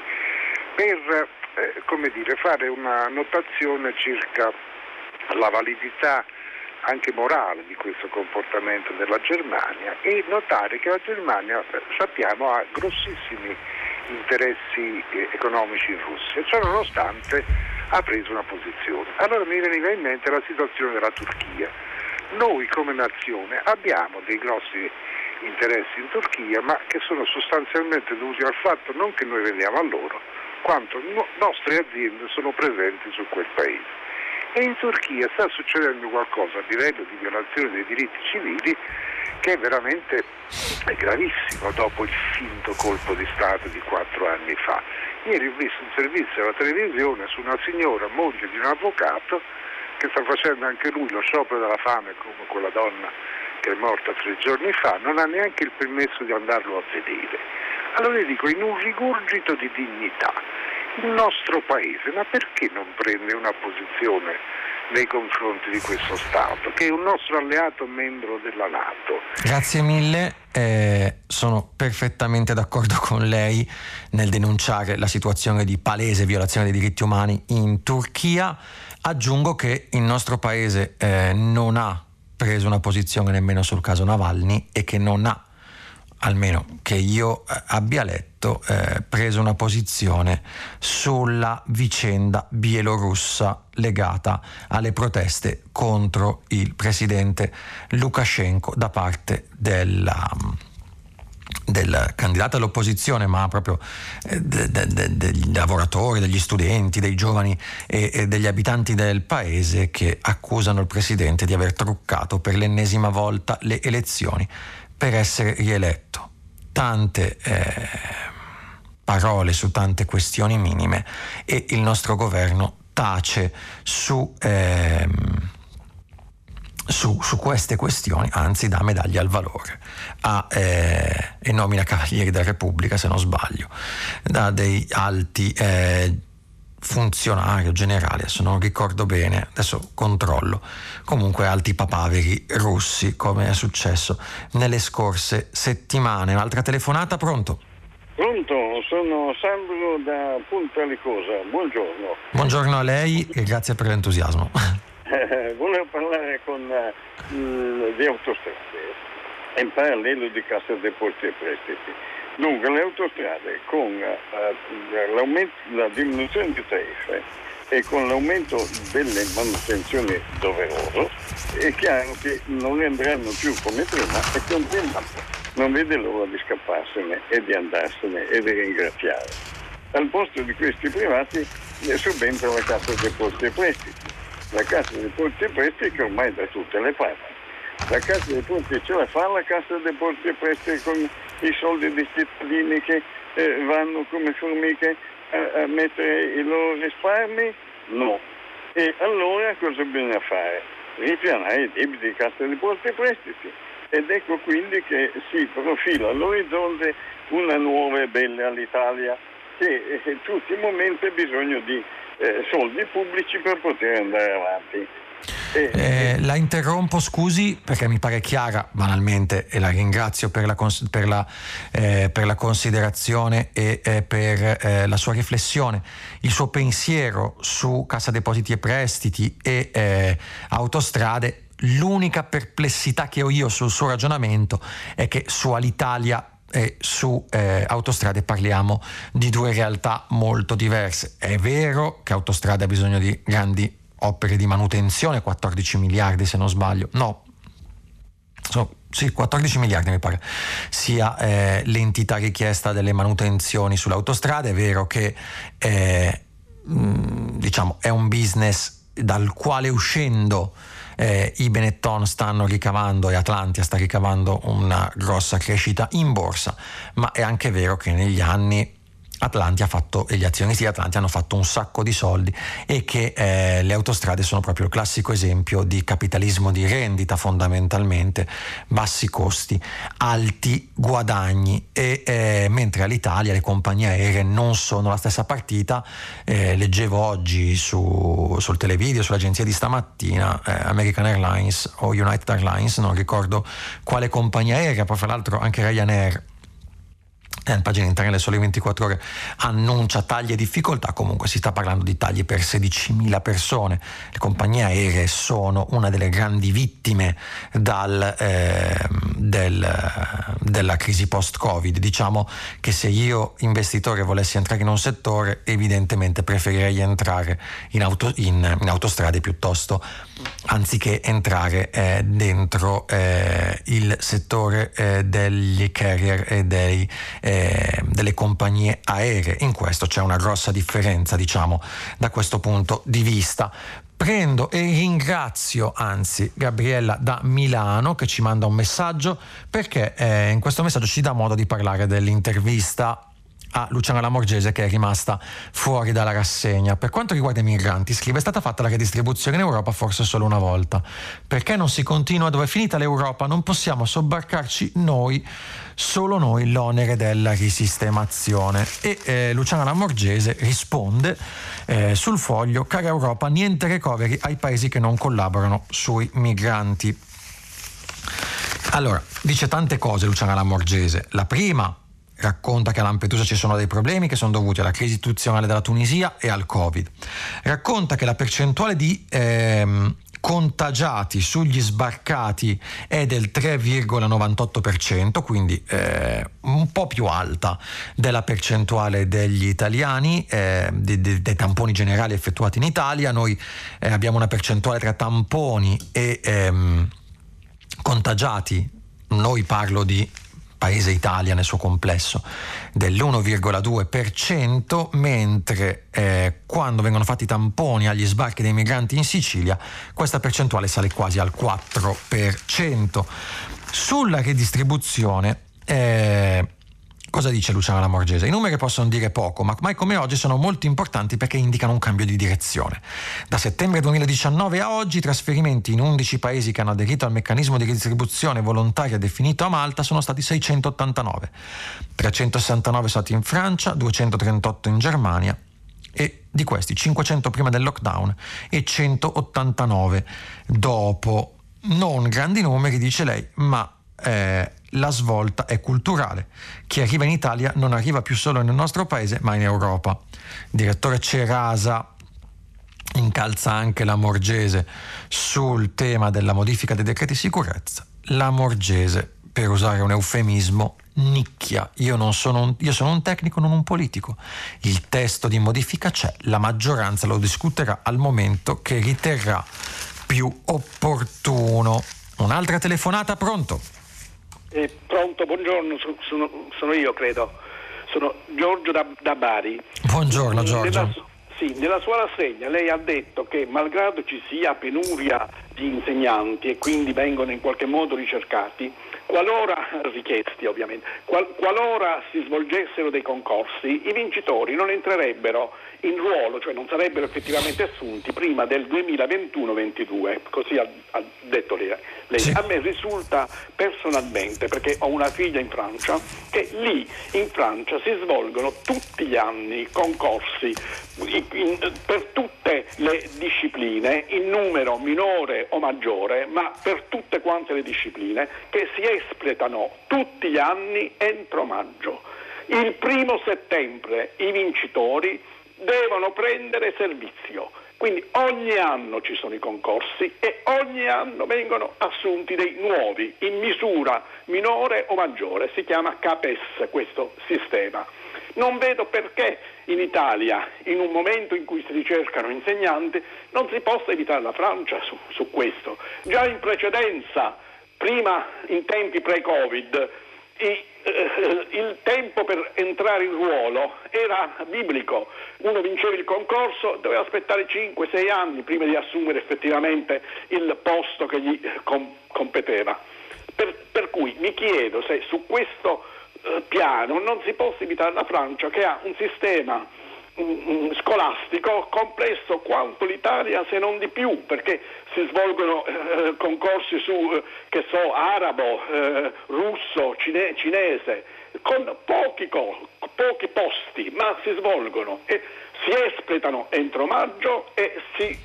per eh, dire, fare una notazione circa la validità anche morale di questo comportamento della Germania e notare che la Germania, eh, sappiamo, ha grossissimi interessi eh, economici in Russia, ciò nonostante ha preso una posizione. Allora mi veniva in mente la situazione della Turchia. Noi come nazione abbiamo dei grossi interessi in Turchia, ma che sono sostanzialmente dovuti al fatto non che noi vendiamo a loro, quanto no- nostre aziende sono presenti su quel paese. E in Turchia sta succedendo qualcosa a livello di violazione dei diritti civili che è veramente gravissimo dopo il finto colpo di Stato di quattro anni fa. Ieri ho visto un servizio alla televisione su una signora, moglie di un avvocato, che sta facendo anche lui lo sciopero della fame come quella donna che è morta tre giorni fa, non ha neanche il permesso di andarlo a vedere. Allora io dico, in un rigurgito di dignità, il nostro paese, ma perché non prende una posizione nei confronti di questo Stato, che è un nostro alleato membro della Nato? Grazie mille, eh, sono perfettamente d'accordo con lei nel denunciare la situazione di palese violazione dei diritti umani in Turchia. Aggiungo che il nostro paese eh, non ha preso una posizione nemmeno sul caso Navalny e che non ha almeno che io eh, abbia letto, eh, preso una posizione sulla vicenda bielorussa legata alle proteste contro il presidente Lukashenko da parte della, del candidato all'opposizione, ma proprio eh, de, de, de, degli lavoratori, degli studenti, dei giovani e, e, degli abitanti del paese che accusano il presidente di aver truccato per l'ennesima volta le elezioni per essere rieletto. Tante eh, parole su tante questioni minime e il nostro governo tace su, eh, su, su queste questioni, anzi dà medaglia al valore a, eh, e nomina Cavalieri della Repubblica, se non sbaglio, da dei alti eh, funzionario generale, adesso non ricordo bene, adesso controllo, comunque alti papaveri russi come è successo nelle scorse settimane. Un'altra telefonata, pronto? Pronto, sono Sandro da Punta Licosa, buongiorno. Buongiorno a lei e grazie per l'entusiasmo. Volevo parlare con uh, di autostrade in parallelo di Cassa Depositi e Prestiti. Dunque le autostrade con uh, la diminuzione di tariffe e con l'aumento delle manutenzioni doverose è chiaro che non andranno più come prima e continuano. Non vede l'ora di scapparsene e di andarsene e di ringraziare. Al posto di questi privati subentra la Cassa dei Posti e Prestiti. La Cassa dei Posti e Prestiti che ormai da tutte le parti. La Cassa dei Posti ce la fa la Cassa dei Posti e Prestiti con i soldi dei cittadini che eh, vanno come formiche a, a, mettere i loro risparmi? No. E allora cosa bisogna fare? Ripianare i debiti di cassa di posti e prestiti. Ed ecco quindi che si profila all'orizzonte una nuova e bella all'Italia che in tutti i momenti ha bisogno di eh, soldi pubblici per poter andare avanti. Eh, la interrompo, scusi, perché mi pare chiara banalmente e la ringrazio per la, cons- per la, eh, per la considerazione e eh, per eh, la sua riflessione. Il suo pensiero su Cassa Depositi e Prestiti e eh, autostrade, l'unica perplessità che ho io sul suo ragionamento è che su Alitalia e su eh, autostrade parliamo di due realtà molto diverse. È vero che autostrade ha bisogno di grandi opere di manutenzione, 14 miliardi se non sbaglio, no, so, sì, 14 miliardi mi pare sia eh, l'entità richiesta delle manutenzioni sulle autostrade, è vero che eh, mh, diciamo, è un business dal quale uscendo eh, i Benetton stanno ricavando e Atlantia sta ricavando una grossa crescita in borsa, ma è anche vero che negli anni Atlanti ha fatto, e gli azionisti di Atlanti hanno fatto un sacco di soldi e che eh, le autostrade sono proprio il classico esempio di capitalismo di rendita fondamentalmente, bassi costi, alti guadagni e eh, mentre all'Italia le compagnie aeree non sono la stessa partita, eh, leggevo oggi su, sul televideo, sull'agenzia di stamattina, eh, American Airlines o United Airlines, non ricordo quale compagnia aerea, poi fra l'altro anche Ryanair eh, pagina interna del Sole 24 Ore annuncia tagli e difficoltà, comunque si sta parlando di tagli per 16.000 persone. Le compagnie aeree sono una delle grandi vittime dal, eh, del, della crisi post-Covid. Diciamo che se io investitore volessi entrare in un settore, evidentemente preferirei entrare in, auto, in, in autostrade piuttosto anziché entrare eh, dentro eh, il settore eh, degli carrier e dei, eh, delle compagnie aeree. In questo c'è una grossa differenza, diciamo, da questo punto di vista. Prendo e ringrazio anzi Gabriella da Milano che ci manda un messaggio perché eh, in questo messaggio ci dà modo di parlare dell'intervista a Luciana Lamorgese che è rimasta fuori dalla rassegna. Per quanto riguarda i migranti, scrive, è stata fatta la redistribuzione in Europa forse solo una volta. Perché non si continua dove è finita l'Europa? Non possiamo sobbarcarci noi, solo noi, l'onere della risistemazione. E eh, Luciana Lamorgese risponde eh, sul foglio, cara Europa, niente recovery ai paesi che non collaborano sui migranti. Allora, dice tante cose Luciana Lamorgese. La prima racconta che a Lampedusa ci sono dei problemi che sono dovuti alla crisi istituzionale della Tunisia e al Covid. Racconta che la percentuale di ehm, contagiati sugli sbarcati è del 3,98%, quindi eh, un po' più alta della percentuale degli italiani, eh, dei, dei, dei, tamponi generali effettuati in Italia. Noi eh, abbiamo una percentuale tra tamponi e ehm, contagiati, noi parlo di paese Italia nel suo complesso dell'1,2%, mentre eh, quando vengono fatti tamponi agli sbarchi dei migranti in Sicilia questa percentuale sale quasi al 4%. Sulla redistribuzione eh, Cosa dice Luciana Lamorgese? I numeri possono dire poco, ma mai come oggi sono molto importanti perché indicano un cambio di direzione. Da settembre 2019 a oggi i trasferimenti in 11 paesi che hanno aderito al meccanismo di redistribuzione volontaria definito a Malta sono stati 689, 369 stati in Francia, 238 in Germania e di questi 500 prima del lockdown e 189 dopo. Non grandi numeri, dice lei, ma eh, la svolta è culturale. Chi arriva in Italia non arriva più solo nel nostro paese, ma in Europa. Direttore Cerasa incalza anche la Morgese sul tema della modifica dei decreti sicurezza. La Morgese, per usare un eufemismo, nicchia. Io, non sono un, io sono un tecnico, non un politico. Il testo di modifica c'è, la maggioranza lo discuterà al momento che riterrà più opportuno. Un'altra telefonata, pronto? Eh, pronto, buongiorno, sono, sono, io credo, sono Giorgio da, da Bari. Buongiorno Giorgio. Nella, sì, nella sua rassegna lei ha detto che malgrado ci sia penuria di insegnanti e quindi vengono in qualche modo ricercati, qualora richiesti ovviamente, qual, qualora si svolgessero dei concorsi, i vincitori non entrerebbero in ruolo, cioè non sarebbero effettivamente assunti prima del 2021-22, così ha, ha detto lei. lei. A me risulta personalmente, perché ho una figlia in Francia, che lì in Francia si svolgono tutti gli anni concorsi in, in, per tutte le discipline, in numero minore o maggiore, ma per tutte quante le discipline, che si espletano tutti gli anni entro maggio. Il primo settembre i vincitori devono prendere servizio. Quindi ogni anno ci sono i concorsi e ogni anno vengono assunti dei nuovi in misura minore o maggiore, si chiama CAPES questo sistema. Non vedo perché in Italia, in un momento in cui si ricercano insegnanti, non si possa evitare la Francia su, su questo. Già in precedenza, prima in tempi pre-Covid, i, eh, il tempo per entrare in ruolo era biblico, uno vinceva il concorso, doveva aspettare 5-6 anni prima di assumere effettivamente il posto che gli com- competeva. Per, per, cui mi chiedo se su questo eh, piano non si possa imitare la Francia che ha un sistema scolastico complesso quanto l'Italia se non di più perché si svolgono eh, concorsi su eh, che so arabo, eh, russo, cine- cinese con pochi, co- pochi posti ma si svolgono e si espletano entro maggio e si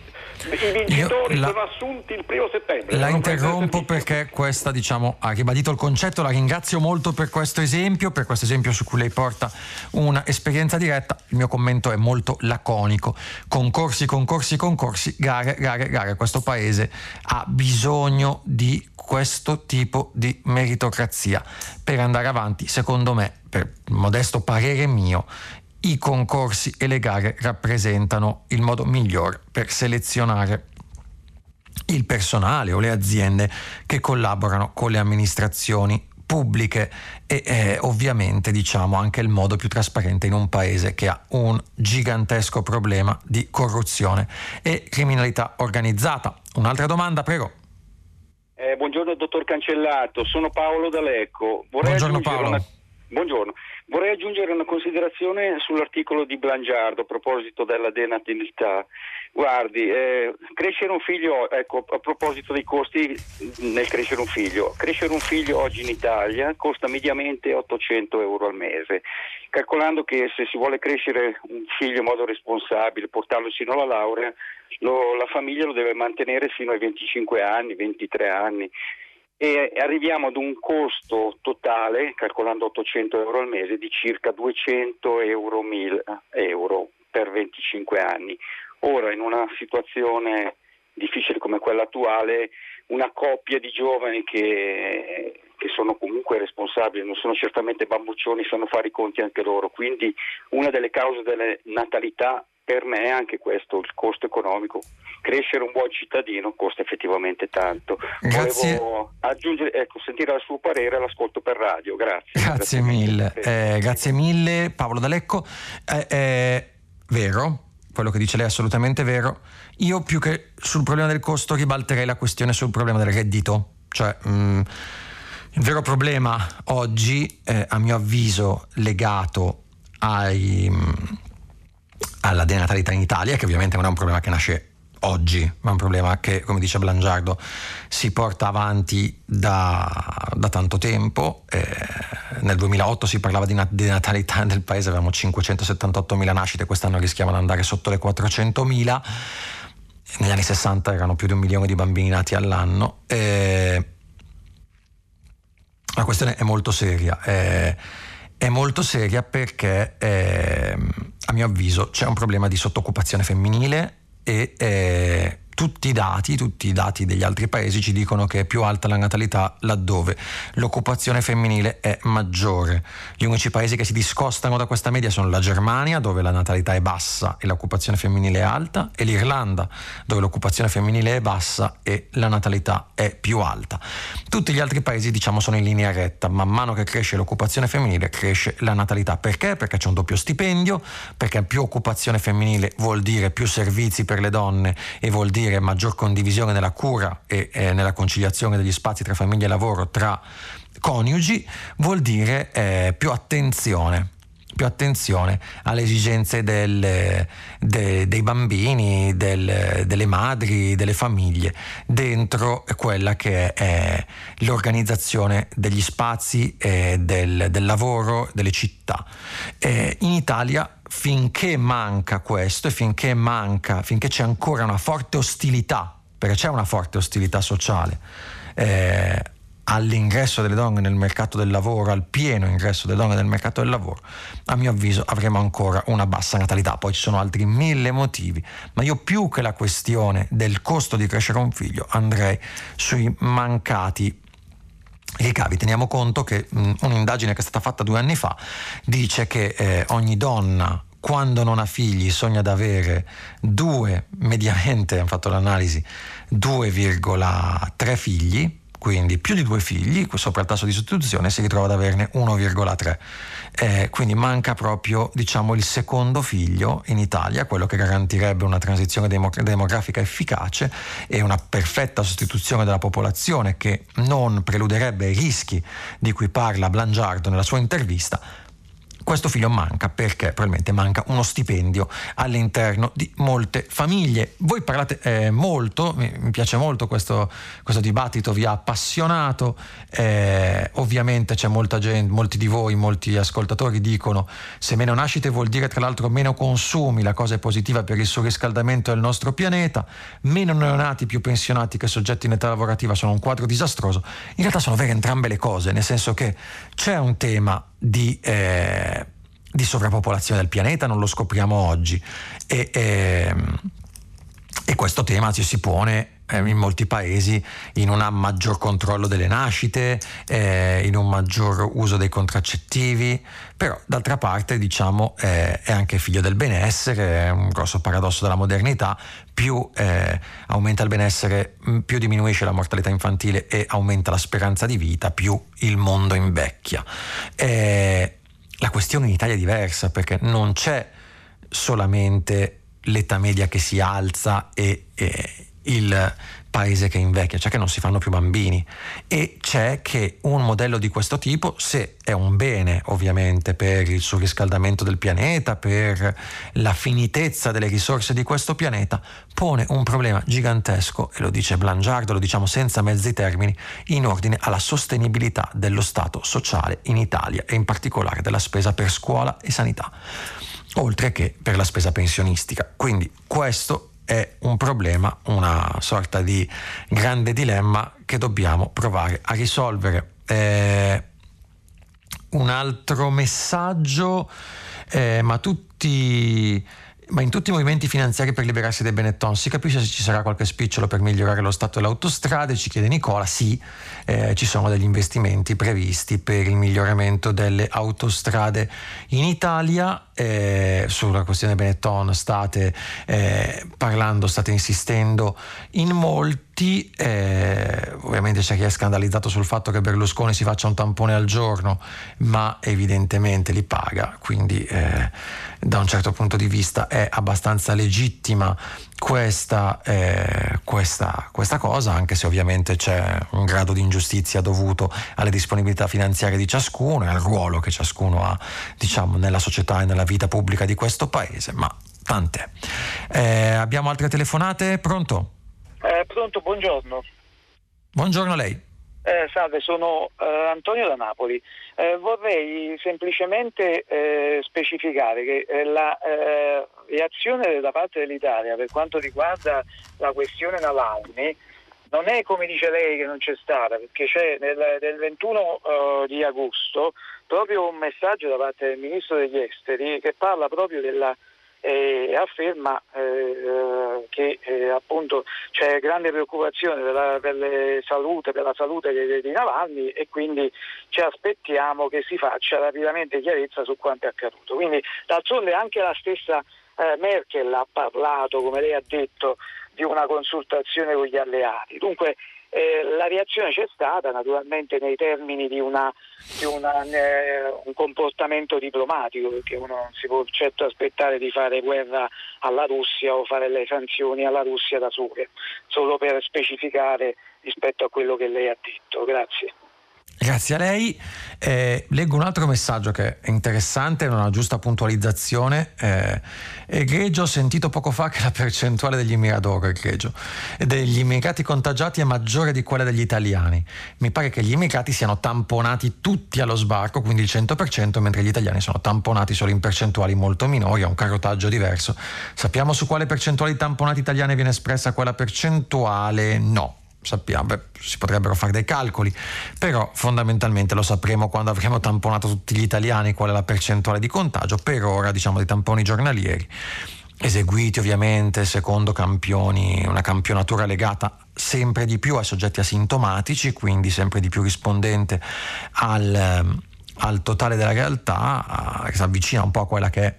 i vincitori la, sono assunti il primo settembre. La interrompo perché questa diciamo, ha ribadito il concetto, la ringrazio molto per questo esempio, per questo esempio su cui lei porta un'esperienza diretta. Il mio commento è molto laconico. Concorsi, concorsi, concorsi, gare, gare, gare. Questo paese ha bisogno di questo tipo di meritocrazia per andare avanti, secondo me, per modesto parere mio, i concorsi e le gare rappresentano il modo migliore per selezionare il personale o le aziende che collaborano con le amministrazioni pubbliche e eh, ovviamente diciamo anche il modo più trasparente in un paese che ha un gigantesco problema di corruzione e criminalità organizzata. Un'altra domanda, prego. Eh, buongiorno dottor Cancellato, sono Paolo D'Alecco. Vorrei buongiorno Paolo. Una... Buongiorno. Vorrei aggiungere una considerazione sull'articolo di Blangiardo a proposito della denatalità. Guardi, eh, crescere un figlio, ecco, a proposito dei costi nel crescere un figlio, crescere un figlio oggi in Italia costa mediamente 800 euro al mese, calcolando che se si vuole crescere un figlio in modo responsabile, portarlo sino alla laurea, lo, la famiglia lo deve mantenere fino ai 25 anni, 23 anni e arriviamo ad un costo totale, calcolando 800 euro al mese, di circa 200 euro, 1000 euro per 25 anni. Ora, in una situazione difficile come quella attuale, una coppia di giovani che, che sono comunque responsabili, non sono certamente bambuccioni, sanno fare i conti anche loro. Quindi una delle cause della natalità per me è anche questo, il costo economico. Crescere un buon cittadino costa effettivamente tanto. Grazie. Volevo aggiungere, ecco, sentire il suo parere l'ascolto per radio. Grazie. Grazie, grazie mille. Eh, grazie mille Paolo D'Alecco. Eh, è vero, quello che dice lei è assolutamente vero. Io più che sul problema del costo ribalterei la questione sul problema del reddito. Cioè, mh, mm, il vero problema oggi, eh, a mio avviso, legato ai... Mh, mm, alla denatalità in Italia, che ovviamente non è un problema che nasce oggi, ma è un problema che, come dice Blangiardo, si porta avanti da, da tanto tempo. Eh, nel 2008 si parlava di denatalità nel paese, avevamo 578.000 nascite, quest'anno rischiamo di andare sotto le 400.000. Negli anni 60 erano più di un milione di bambini nati all'anno. Eh, la questione è molto seria. Eh, è molto seria perché, eh, a mio avviso, c'è un problema di sottoccupazione femminile e eh, tutti i dati, tutti i dati degli altri paesi ci dicono che è più alta la natalità laddove l'occupazione femminile è maggiore. Gli unici paesi che si discostano da questa media sono la Germania, dove la natalità è bassa e l'occupazione femminile è alta, e l'Irlanda, dove l'occupazione femminile è bassa e la natalità è più alta. Tutti gli altri paesi, diciamo, sono in linea retta. Man mano che cresce l'occupazione femminile, cresce la natalità. Perché? Perché c'è un doppio stipendio, perché più occupazione femminile vuol dire più servizi per le donne e vuol dire maggior condivisione nella cura e eh, nella conciliazione degli spazi tra famiglia e lavoro tra coniugi, vuol dire eh, più attenzione più attenzione alle esigenze del, de, dei bambini, del, delle madri, delle famiglie, dentro quella che è l'organizzazione degli spazi, del, del, lavoro, delle città. Eh, in Italia finché manca questo e finché manca, finché c'è ancora una forte ostilità, perché c'è una forte ostilità sociale, eh, all'ingresso delle donne nel mercato del lavoro, al pieno ingresso delle donne nel mercato del lavoro, a mio avviso avremo ancora una bassa natalità. Poi ci sono altri mille motivi, ma io più che la questione del costo di crescere un figlio andrei sui mancati ricavi. Teniamo conto che mh, un'indagine che è stata fatta due anni fa dice che eh, ogni donna quando non ha figli sogna di avere due, mediamente, hanno fatto l'analisi, 2,3 figli, quindi più di due figli, sopra il tasso di sostituzione si ritrova ad averne 1,3. Eh, quindi manca proprio diciamo, il secondo figlio in Italia, quello che garantirebbe una transizione demogra- demografica efficace e una perfetta sostituzione della popolazione che non preluderebbe ai rischi di cui parla Blangiardo nella sua intervista, questo figlio manca perché probabilmente manca uno stipendio all'interno di molte famiglie. Voi parlate eh, molto, mi, piace molto questo, questo, dibattito, vi ha appassionato, eh, ovviamente c'è molta gente, molti di voi, molti ascoltatori dicono se meno nascite vuol dire tra l'altro meno consumi, la cosa è positiva per il surriscaldamento del nostro pianeta, meno neonati più pensionati che soggetti in età lavorativa sono un quadro disastroso. In realtà sono vere entrambe le cose, nel senso che c'è un tema di, eh, di sovrappopolazione del pianeta, non lo scopriamo oggi. E, e, e questo tema ci si pone eh, in molti paesi in un maggior controllo delle nascite, eh, in un maggior uso dei contraccettivi, però d'altra parte diciamo eh, è anche figlio del benessere, è un grosso paradosso della modernità, più eh, aumenta il benessere, più diminuisce la mortalità infantile e aumenta la speranza di vita, più il mondo invecchia. Eh, la questione in Italia è diversa perché non c'è solamente l'età media che si alza e, e il paese che invecchia, cioè che non si fanno più bambini e c'è che un modello di questo tipo, se è un bene ovviamente per il surriscaldamento del pianeta, per la finitezza delle risorse di questo pianeta, pone un problema gigantesco, e lo dice Blangiardo, lo diciamo senza mezzi termini, in ordine alla sostenibilità dello Stato sociale in Italia e in particolare della spesa per scuola e sanità oltre che per la spesa pensionistica. Quindi questo è un problema, una sorta di grande dilemma che dobbiamo provare a risolvere. Eh, un altro messaggio, eh, ma tutti ma in tutti i movimenti finanziari per liberarsi dai Benetton si capisce se ci sarà qualche spicciolo per migliorare lo stato delle autostrade? Ci chiede Nicola. Sì, eh, ci sono degli investimenti previsti per il miglioramento delle autostrade in Italia. Eh, sulla questione Benetton state eh, parlando, state insistendo in molti. Eh, ovviamente c'è chi è scandalizzato sul fatto che Berlusconi si faccia un tampone al giorno, ma evidentemente li paga. Quindi eh, da un certo punto di vista è abbastanza legittima questa, eh, questa, questa, cosa, anche se ovviamente c'è un grado di ingiustizia dovuto alle disponibilità finanziarie di ciascuno e al ruolo che ciascuno ha diciamo, nella società e nella vita pubblica di questo paese, ma tante. Eh, abbiamo altre telefonate? Pronto? Eh, pronto, buongiorno. Buongiorno a lei. Eh, salve, sono eh, Antonio da Napoli. Eh, vorrei semplicemente eh, specificare che eh, la eh, reazione da parte dell'Italia per quanto riguarda la questione Navalny non è come dice lei che non c'è stata, perché c'è nel, nel 21 di agosto proprio un messaggio da parte del Ministro degli Esteri che parla proprio della e afferma eh, che eh, appunto c'è grande preoccupazione per la, per salute, per la salute di, di Navalny e quindi ci aspettiamo che si faccia rapidamente chiarezza su quanto è accaduto. Quindi d'altronde anche la stessa eh, Merkel ha parlato, come lei ha detto, di una consultazione con gli alleati. Dunque eh, la reazione c'è stata naturalmente nei termini di, una, di una, eh, un comportamento diplomatico, perché uno non si può certo aspettare di fare guerra alla Russia o fare le sanzioni alla Russia da sole, solo per specificare rispetto a quello che lei ha detto. Grazie. Grazie a lei. Eh, leggo un altro messaggio che è interessante, una giusta puntualizzazione. Eh, egregio, ho sentito poco fa che la percentuale degli egregio, degli immigrati contagiati è maggiore di quella degli italiani. Mi pare che gli immigrati siano tamponati tutti allo sbarco, quindi il 100%, mentre gli italiani sono tamponati solo in percentuali molto minori, a un carotaggio diverso. Sappiamo su quale percentuale di tamponati italiani viene espressa quella percentuale? No sappiamo, beh, si potrebbero fare dei calcoli, però fondamentalmente lo sapremo quando avremo tamponato tutti gli italiani qual è la percentuale di contagio, per ora diciamo dei tamponi giornalieri, eseguiti ovviamente secondo campioni, una campionatura legata sempre di più ai soggetti asintomatici, quindi sempre di più rispondente al, al totale della realtà, che si avvicina un po' a quella che è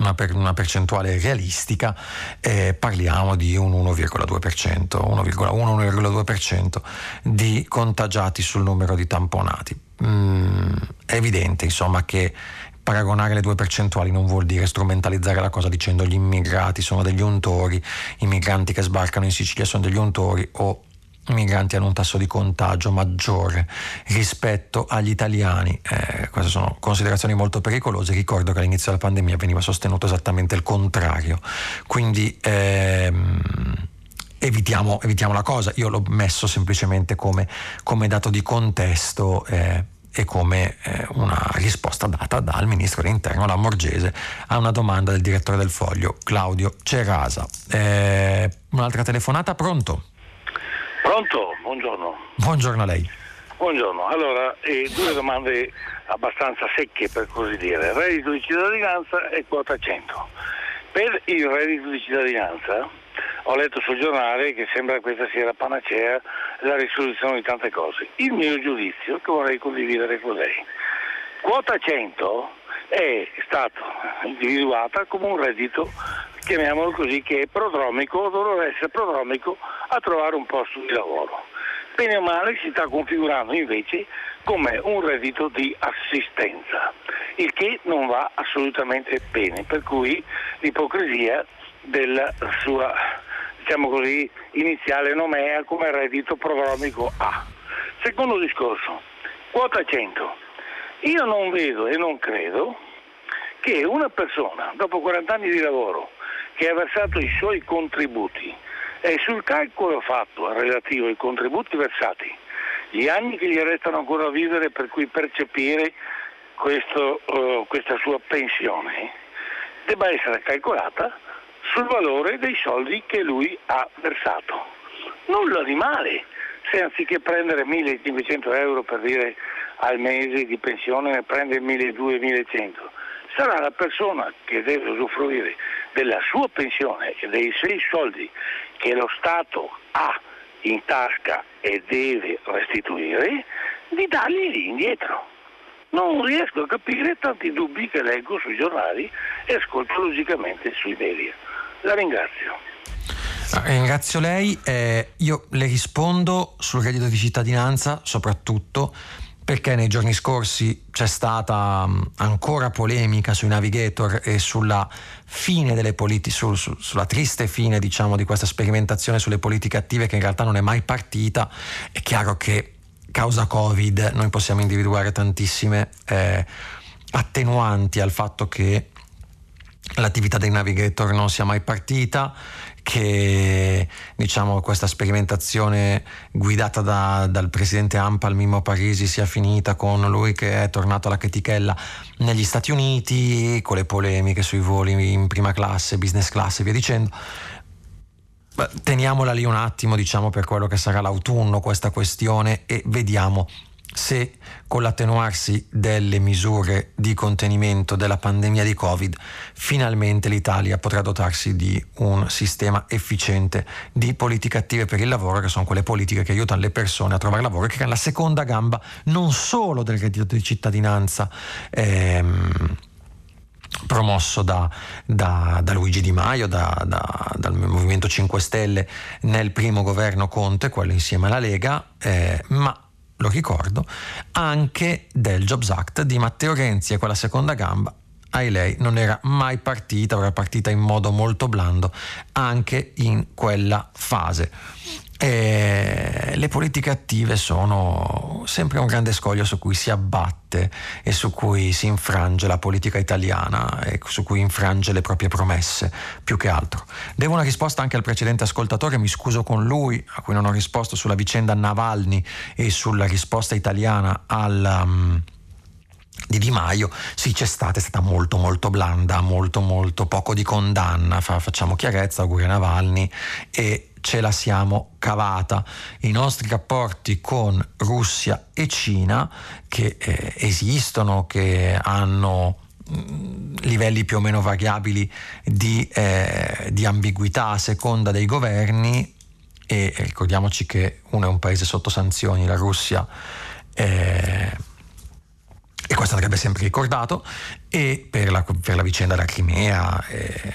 una, per, una percentuale realistica, eh, parliamo di un 1,2%, 1,1-1,2% di contagiati sul numero di tamponati. Mm, è evidente insomma che paragonare le due percentuali non vuol dire strumentalizzare la cosa dicendo gli immigrati sono degli untori, i migranti che sbarcano in Sicilia sono degli untori o migranti hanno un tasso di contagio maggiore rispetto agli italiani. Eh, queste sono considerazioni molto pericolose. Ricordo che all'inizio della pandemia veniva sostenuto esattamente il contrario. Quindi ehm, evitiamo, evitiamo, la cosa. Io l'ho messo semplicemente come, come dato di contesto. Eh, e come eh, una risposta data dal ministro dell'interno Lamorgese a una domanda del direttore del foglio Claudio Cerasa. Eh, un'altra telefonata, pronto? Pronto, buongiorno. Buongiorno a lei. Buongiorno, allora eh, due domande abbastanza secche per così dire. Reddito di cittadinanza e quota 100. Per il reddito di cittadinanza ho letto sul giornale che sembra questa sia la panacea, la risoluzione di tante cose. Il mio giudizio che vorrei condividere con lei. Quota 100 è stata individuata come un reddito, chiamiamolo così, che è prodromico, dovrebbe essere prodromico a trovare un posto di lavoro. Bene o male si sta configurando invece come un reddito di assistenza, il che non va assolutamente bene, per cui l'ipocrisia della sua diciamo così, iniziale nomea come reddito prodromico A. Secondo discorso, quota 100. Io non vedo e non credo che una persona, dopo 40 anni di lavoro, che ha versato i suoi contributi e sul calcolo fatto relativo ai contributi versati, gli anni che gli restano ancora a vivere per cui percepire questo, uh, questa sua pensione, debba essere calcolata sul valore dei soldi che lui ha versato. Nulla di male se anziché prendere 1500 euro per dire al mese di pensione ne prende 1200-1100. Sarà la persona che deve usufruire della sua pensione e dei sei soldi che lo Stato ha in tasca e deve restituire, di dargli indietro. Non riesco a capire tanti dubbi che leggo sui giornali e ascolto logicamente sui media. La ringrazio. Ah, ringrazio lei, eh, io le rispondo sul reddito di cittadinanza soprattutto perché nei giorni scorsi c'è stata um, ancora polemica sui navigator e sulla fine delle politiche, su, su, sulla triste fine diciamo di questa sperimentazione sulle politiche attive che in realtà non è mai partita. È chiaro che causa Covid noi possiamo individuare tantissime eh, attenuanti al fatto che l'attività dei navigator non sia mai partita, che diciamo, questa sperimentazione guidata da, dal presidente AMPAL Mimmo Parisi sia finita con lui che è tornato alla chetichella negli Stati Uniti, con le polemiche sui voli in prima classe, business class e via dicendo. Teniamola lì un attimo, diciamo, per quello che sarà l'autunno questa questione e vediamo se con l'attenuarsi delle misure di contenimento della pandemia di Covid finalmente l'Italia potrà dotarsi di un sistema efficiente di politiche attive per il lavoro, che sono quelle politiche che aiutano le persone a trovare lavoro e che è la seconda gamba non solo del reddito di cittadinanza. Ehm, promosso da, da, da, Luigi Di Maio, da, dal Movimento 5 Stelle nel primo governo Conte, quello insieme alla Lega, eh, ma lo ricordo, anche del Jobs Act di Matteo Renzi e quella seconda gamba ai lei non era mai partita, era partita in modo molto blando anche in quella fase. E le politiche attive sono sempre un grande scoglio su cui si abbatte e su cui si infrange la politica italiana e su cui infrange le proprie promesse, più che altro. Devo una risposta anche al precedente ascoltatore, mi scuso con lui, a cui non ho risposto sulla vicenda Navalny e sulla risposta italiana al... Um, di Di Maio, sì c'è stata, è stata molto molto blanda, molto molto poco di condanna, Fa, facciamo chiarezza, auguri a Navalny e ce la siamo cavata. I nostri rapporti con Russia e Cina che eh, esistono, che hanno mm, livelli più o meno variabili di, eh, di ambiguità a seconda dei governi e ricordiamoci che uno è un paese sotto sanzioni, la Russia. Eh, e questo andrebbe sempre ricordato, e per la, per la vicenda della Crimea e,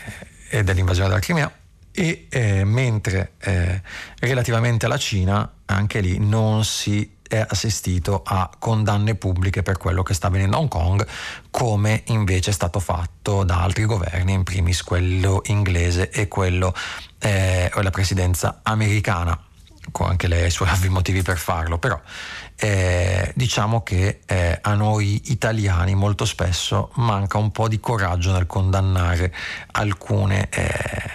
e dell'invasione della Crimea, e eh, mentre eh, relativamente alla Cina anche lì non si è assistito a condanne pubbliche per quello che sta avvenendo a Hong Kong, come invece è stato fatto da altri governi, in primis quello inglese e quello eh, la presidenza americana, con anche lei i suoi motivi per farlo, però eh, diciamo che eh, a noi italiani molto spesso manca un po' di coraggio nel condannare alcune, eh,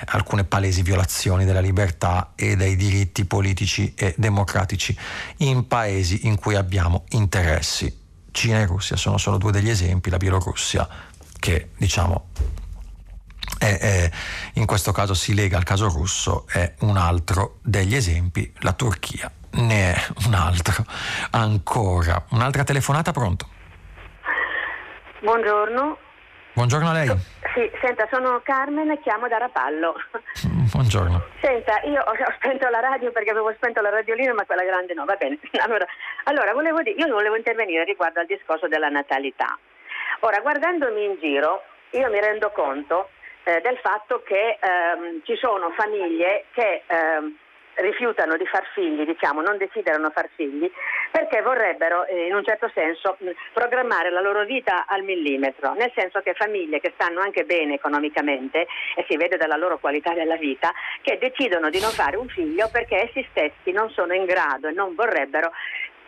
alcune palesi violazioni della libertà e dei diritti politici e democratici in paesi in cui abbiamo interessi. Cina e Russia sono solo due degli esempi, la Bielorussia che diciamo è, è, in questo caso si lega al caso russo, è un altro degli esempi, la Turchia ne è un altro ancora. Un'altra telefonata, pronto? Buongiorno. Buongiorno a lei. Sì, senta, sono Carmen e chiamo da Rapallo. Buongiorno. Senta, io ho, spento la radio perché avevo spento la radiolina, ma quella grande no, va bene. Allora, allora volevo dire, io volevo intervenire riguardo al discorso della natalità. Ora, guardandomi in giro, io mi rendo conto eh, del fatto che ehm, ci sono famiglie che ehm, rifiutano di far figli, diciamo, non desiderano far figli, perché vorrebbero eh, in un certo senso programmare la loro vita al millimetro, nel senso che famiglie che stanno anche bene economicamente e si vede dalla loro qualità della vita, che decidono di non fare un figlio perché essi stessi non sono in grado e non vorrebbero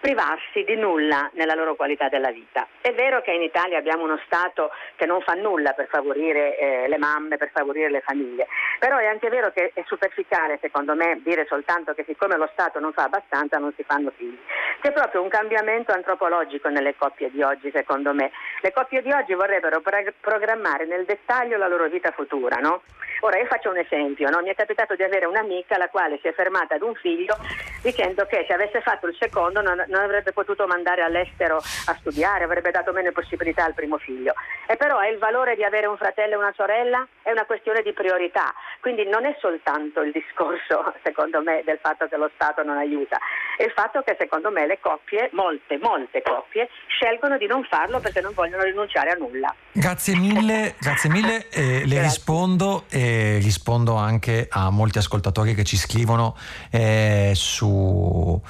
privarsi di nulla nella loro qualità della vita. È vero che in Italia abbiamo uno Stato che non fa nulla per favorire eh, le mamme, per favorire le famiglie, però è anche vero che è superficiale secondo me dire soltanto che siccome lo Stato non fa abbastanza non si fanno figli. C'è proprio un cambiamento antropologico nelle coppie di oggi secondo me. Le coppie di oggi vorrebbero programmare nel dettaglio la loro vita futura, no? Ora io faccio un esempio, no? mi è capitato di avere un'amica la quale si è fermata ad un figlio dicendo che se avesse fatto il secondo non, non avrebbe potuto mandare all'estero a studiare, avrebbe dato meno possibilità al primo figlio. E però è il valore di avere un fratello e una sorella è una questione di priorità, quindi non è soltanto il discorso, secondo me, del fatto che lo Stato non aiuta, è il fatto che secondo me le coppie, molte, molte coppie, scelgono di non farlo perché non vogliono rinunciare a nulla. Grazie mille, grazie mille. Eh, le rispondo e rispondo anche a molti ascoltatori che ci scrivono eh, su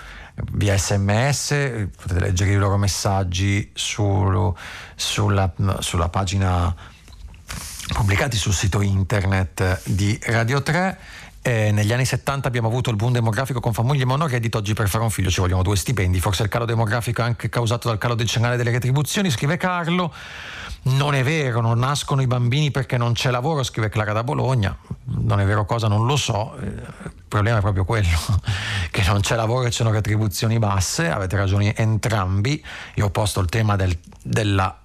via sms, potete leggere i loro messaggi sul, sulla, sulla pagina pubblicati sul sito internet di Radio 3. Eh, negli anni 70 abbiamo avuto il boom demografico con famiglie monoreddito, oggi per fare un figlio ci vogliono due stipendi, forse il calo demografico è anche causato dal calo decennale delle retribuzioni, scrive Carlo. Non è vero, non nascono i bambini perché non c'è lavoro, scrive Clara da Bologna. Non è vero cosa, non lo so. Eh, il problema è proprio quello, che non c'è lavoro e c'è retribuzioni basse. Avete ragione entrambi. Io ho posto il tema del, della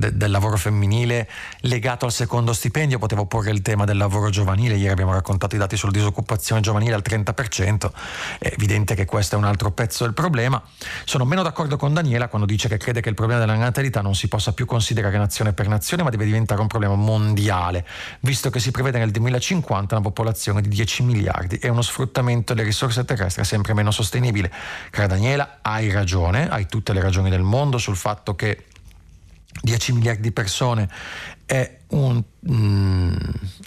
de, del lavoro femminile legato al secondo stipendio, potevo porre il tema del lavoro giovanile, ieri abbiamo raccontato i dati sulla disoccupazione giovanile al 30%, è evidente che questo è un altro pezzo del problema. Sono meno d'accordo con Daniela quando dice che crede che il problema della natalità non si possa più considerare nazione per nazione, ma deve diventare un problema mondiale, visto che si prevede nel 2050 una popolazione di 10 miliardi e uno sfruttamento delle risorse terrestri sempre meno sostenibile. Cara Daniela, hai ragione, hai tutte le ragioni del mondo sul fatto che 10 miliardi di persone è, un, mm,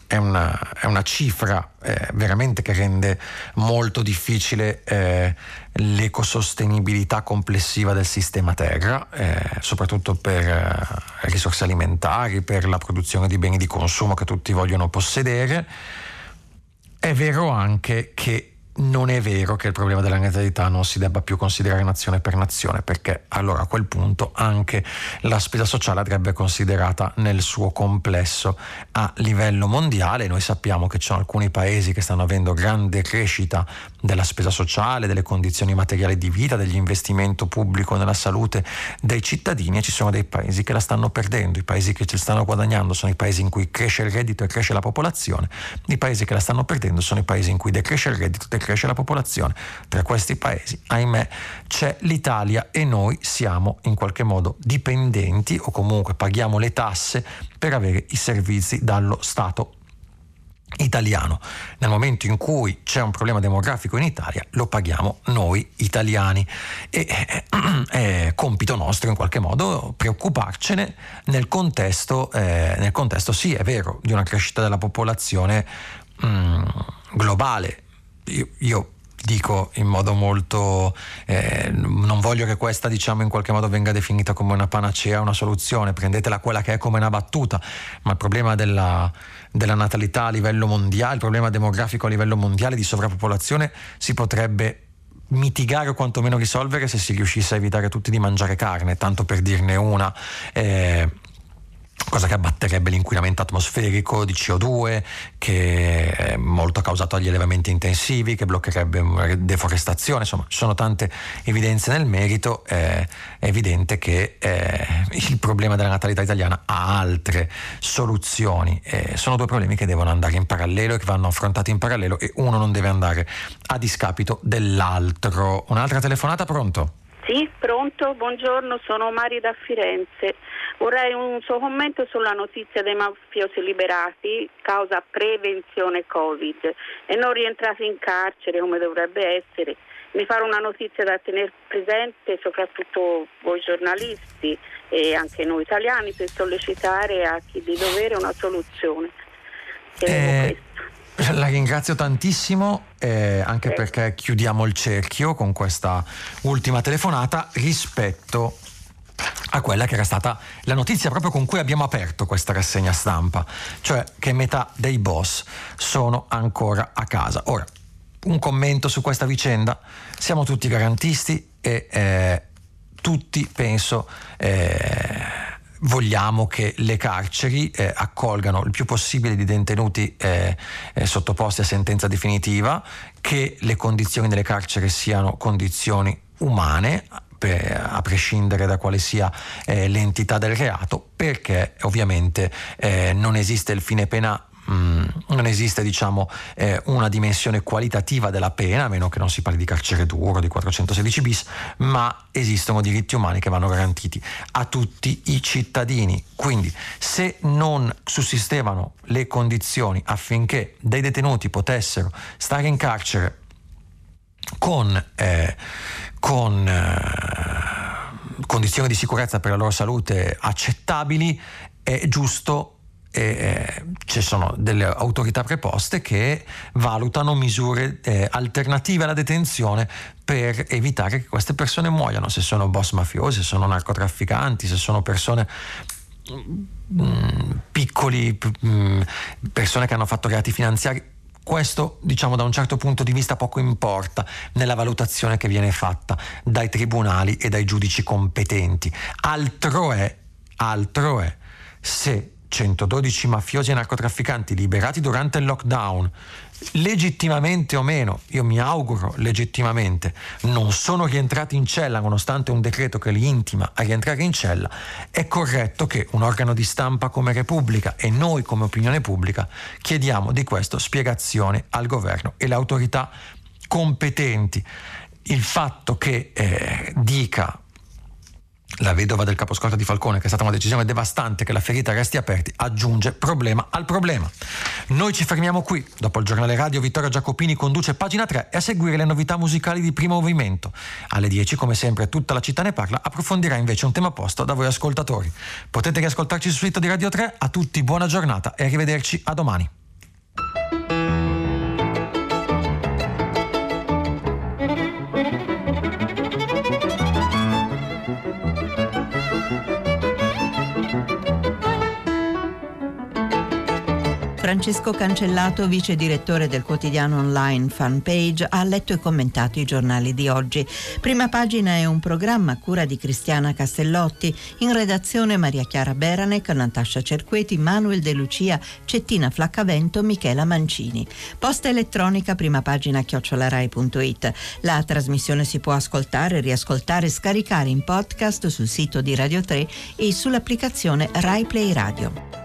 è, una, è una, cifra eh, veramente che rende molto difficile eh, l'ecosostenibilità complessiva del sistema terra, eh, soprattutto per eh, risorse alimentari, per la produzione di beni di consumo che tutti vogliono possedere. È vero anche che non è vero che il problema della natalità non si debba più considerare nazione per nazione, perché allora a quel punto anche la spesa sociale andrebbe considerata nel suo complesso a livello mondiale. Noi sappiamo che ci sono alcuni paesi che stanno avendo grande crescita della spesa sociale, delle condizioni materiali di vita, dell'investimento pubblico nella salute dei cittadini e ci sono dei paesi che la stanno perdendo. I paesi che ci stanno guadagnando sono i paesi in cui cresce il reddito e cresce la popolazione, i paesi che la stanno perdendo sono i paesi in cui decresce il reddito e cresce la popolazione. Tra questi paesi, ahimè, c'è l'Italia e noi siamo in qualche modo dipendenti o comunque paghiamo le tasse per avere i servizi dallo Stato italiano. Nel momento in cui c'è un problema demografico in Italia lo paghiamo noi italiani e eh, è compito nostro in qualche modo preoccuparcene nel contesto, eh, nel contesto sì è vero, di una crescita della popolazione mh, mm, globale. Io, io dico in modo molto eh, non voglio che questa diciamo in qualche modo venga definita come una panacea una soluzione prendetela quella che è come una battuta ma il problema della, della natalità a livello mondiale il problema demografico a livello mondiale di sovrappopolazione si potrebbe mitigare o quantomeno risolvere se si riuscisse a evitare tutti di mangiare carne tanto per dirne una. Eh, cosa che abbatterebbe l'inquinamento atmosferico di CO2, che è molto causato dagli allevamenti intensivi, che bloccherebbe deforestazione, insomma ci sono tante evidenze nel merito, è evidente che eh, il problema della natalità italiana ha altre soluzioni, eh, sono due problemi che devono andare in parallelo e che vanno affrontati in parallelo e uno non deve andare a discapito dell'altro. Un'altra telefonata, pronto? Sì, pronto, buongiorno, sono Mari da Firenze. Vorrei un suo commento sulla notizia dei mafiosi liberati causa prevenzione Covid e non rientrati in carcere come dovrebbe essere. Mi pare una notizia da tenere presente soprattutto voi giornalisti e anche noi italiani per sollecitare a chi di dovere una soluzione. Eh, la ringrazio tantissimo, eh, anche eh. perché chiudiamo il cerchio con questa ultima telefonata rispetto a quella che era stata la notizia proprio con cui abbiamo aperto questa rassegna stampa, cioè che metà dei boss sono ancora a casa. Ora, un commento su questa vicenda, siamo tutti garantisti e eh, tutti, penso, eh, vogliamo che le carceri eh, accolgano il più possibile di detenuti eh, eh, sottoposti a sentenza definitiva, che le condizioni delle carceri siano condizioni umane, a prescindere da quale sia eh, l'entità del reato, perché ovviamente eh, non esiste il fine penale Mm, non esiste diciamo, eh, una dimensione qualitativa della pena, a meno che non si parli di carcere duro, di 416 bis, ma esistono diritti umani che vanno garantiti a tutti i cittadini. Quindi se non sussistevano le condizioni affinché dei detenuti potessero stare in carcere con, eh, con eh, condizioni di sicurezza per la loro salute accettabili, è giusto eh, ci sono delle autorità preposte che valutano misure eh, alternative alla detenzione per evitare che queste persone muoiano, se sono boss mafiosi, se sono narcotrafficanti, se sono persone mm, piccoli, mm, persone che hanno fatto reati finanziari. Questo, diciamo, da un certo punto di vista poco importa nella valutazione che viene fatta dai tribunali e dai giudici competenti. Altro è, altro è se 112 mafiosi e narcotrafficanti liberati durante il lockdown, legittimamente o meno, io mi auguro legittimamente, non sono rientrati in cella nonostante un decreto che li intima a rientrare in cella, è corretto che un organo di stampa come Repubblica e noi come opinione pubblica chiediamo di questo spiegazione al governo e alle autorità competenti. Il fatto che eh, dica la vedova del caposcorta di Falcone, che è stata una decisione devastante che la ferita resti aperta, aggiunge problema al problema. Noi ci fermiamo qui. Dopo il giornale radio, Vittorio Giacopini conduce pagina 3 e a seguire le novità musicali di primo movimento. Alle 10, come sempre, tutta la città ne parla, approfondirà invece un tema posto da voi ascoltatori. Potete riascoltarci sul sito di Radio 3. A tutti buona giornata e arrivederci a domani. Francesco Cancellato, vice direttore del quotidiano online Fanpage, ha letto e commentato i giornali di oggi. Prima pagina è un programma a cura di Cristiana Castellotti, in redazione Maria Chiara Beranec, Natascia Cerqueti, Manuel De Lucia, Cettina Flaccavento, Michela Mancini. Posta elettronica, prima pagina chiocciolarai.it. La trasmissione si può ascoltare, riascoltare e scaricare in podcast sul sito di Radio 3 e sull'applicazione Rai Play Radio.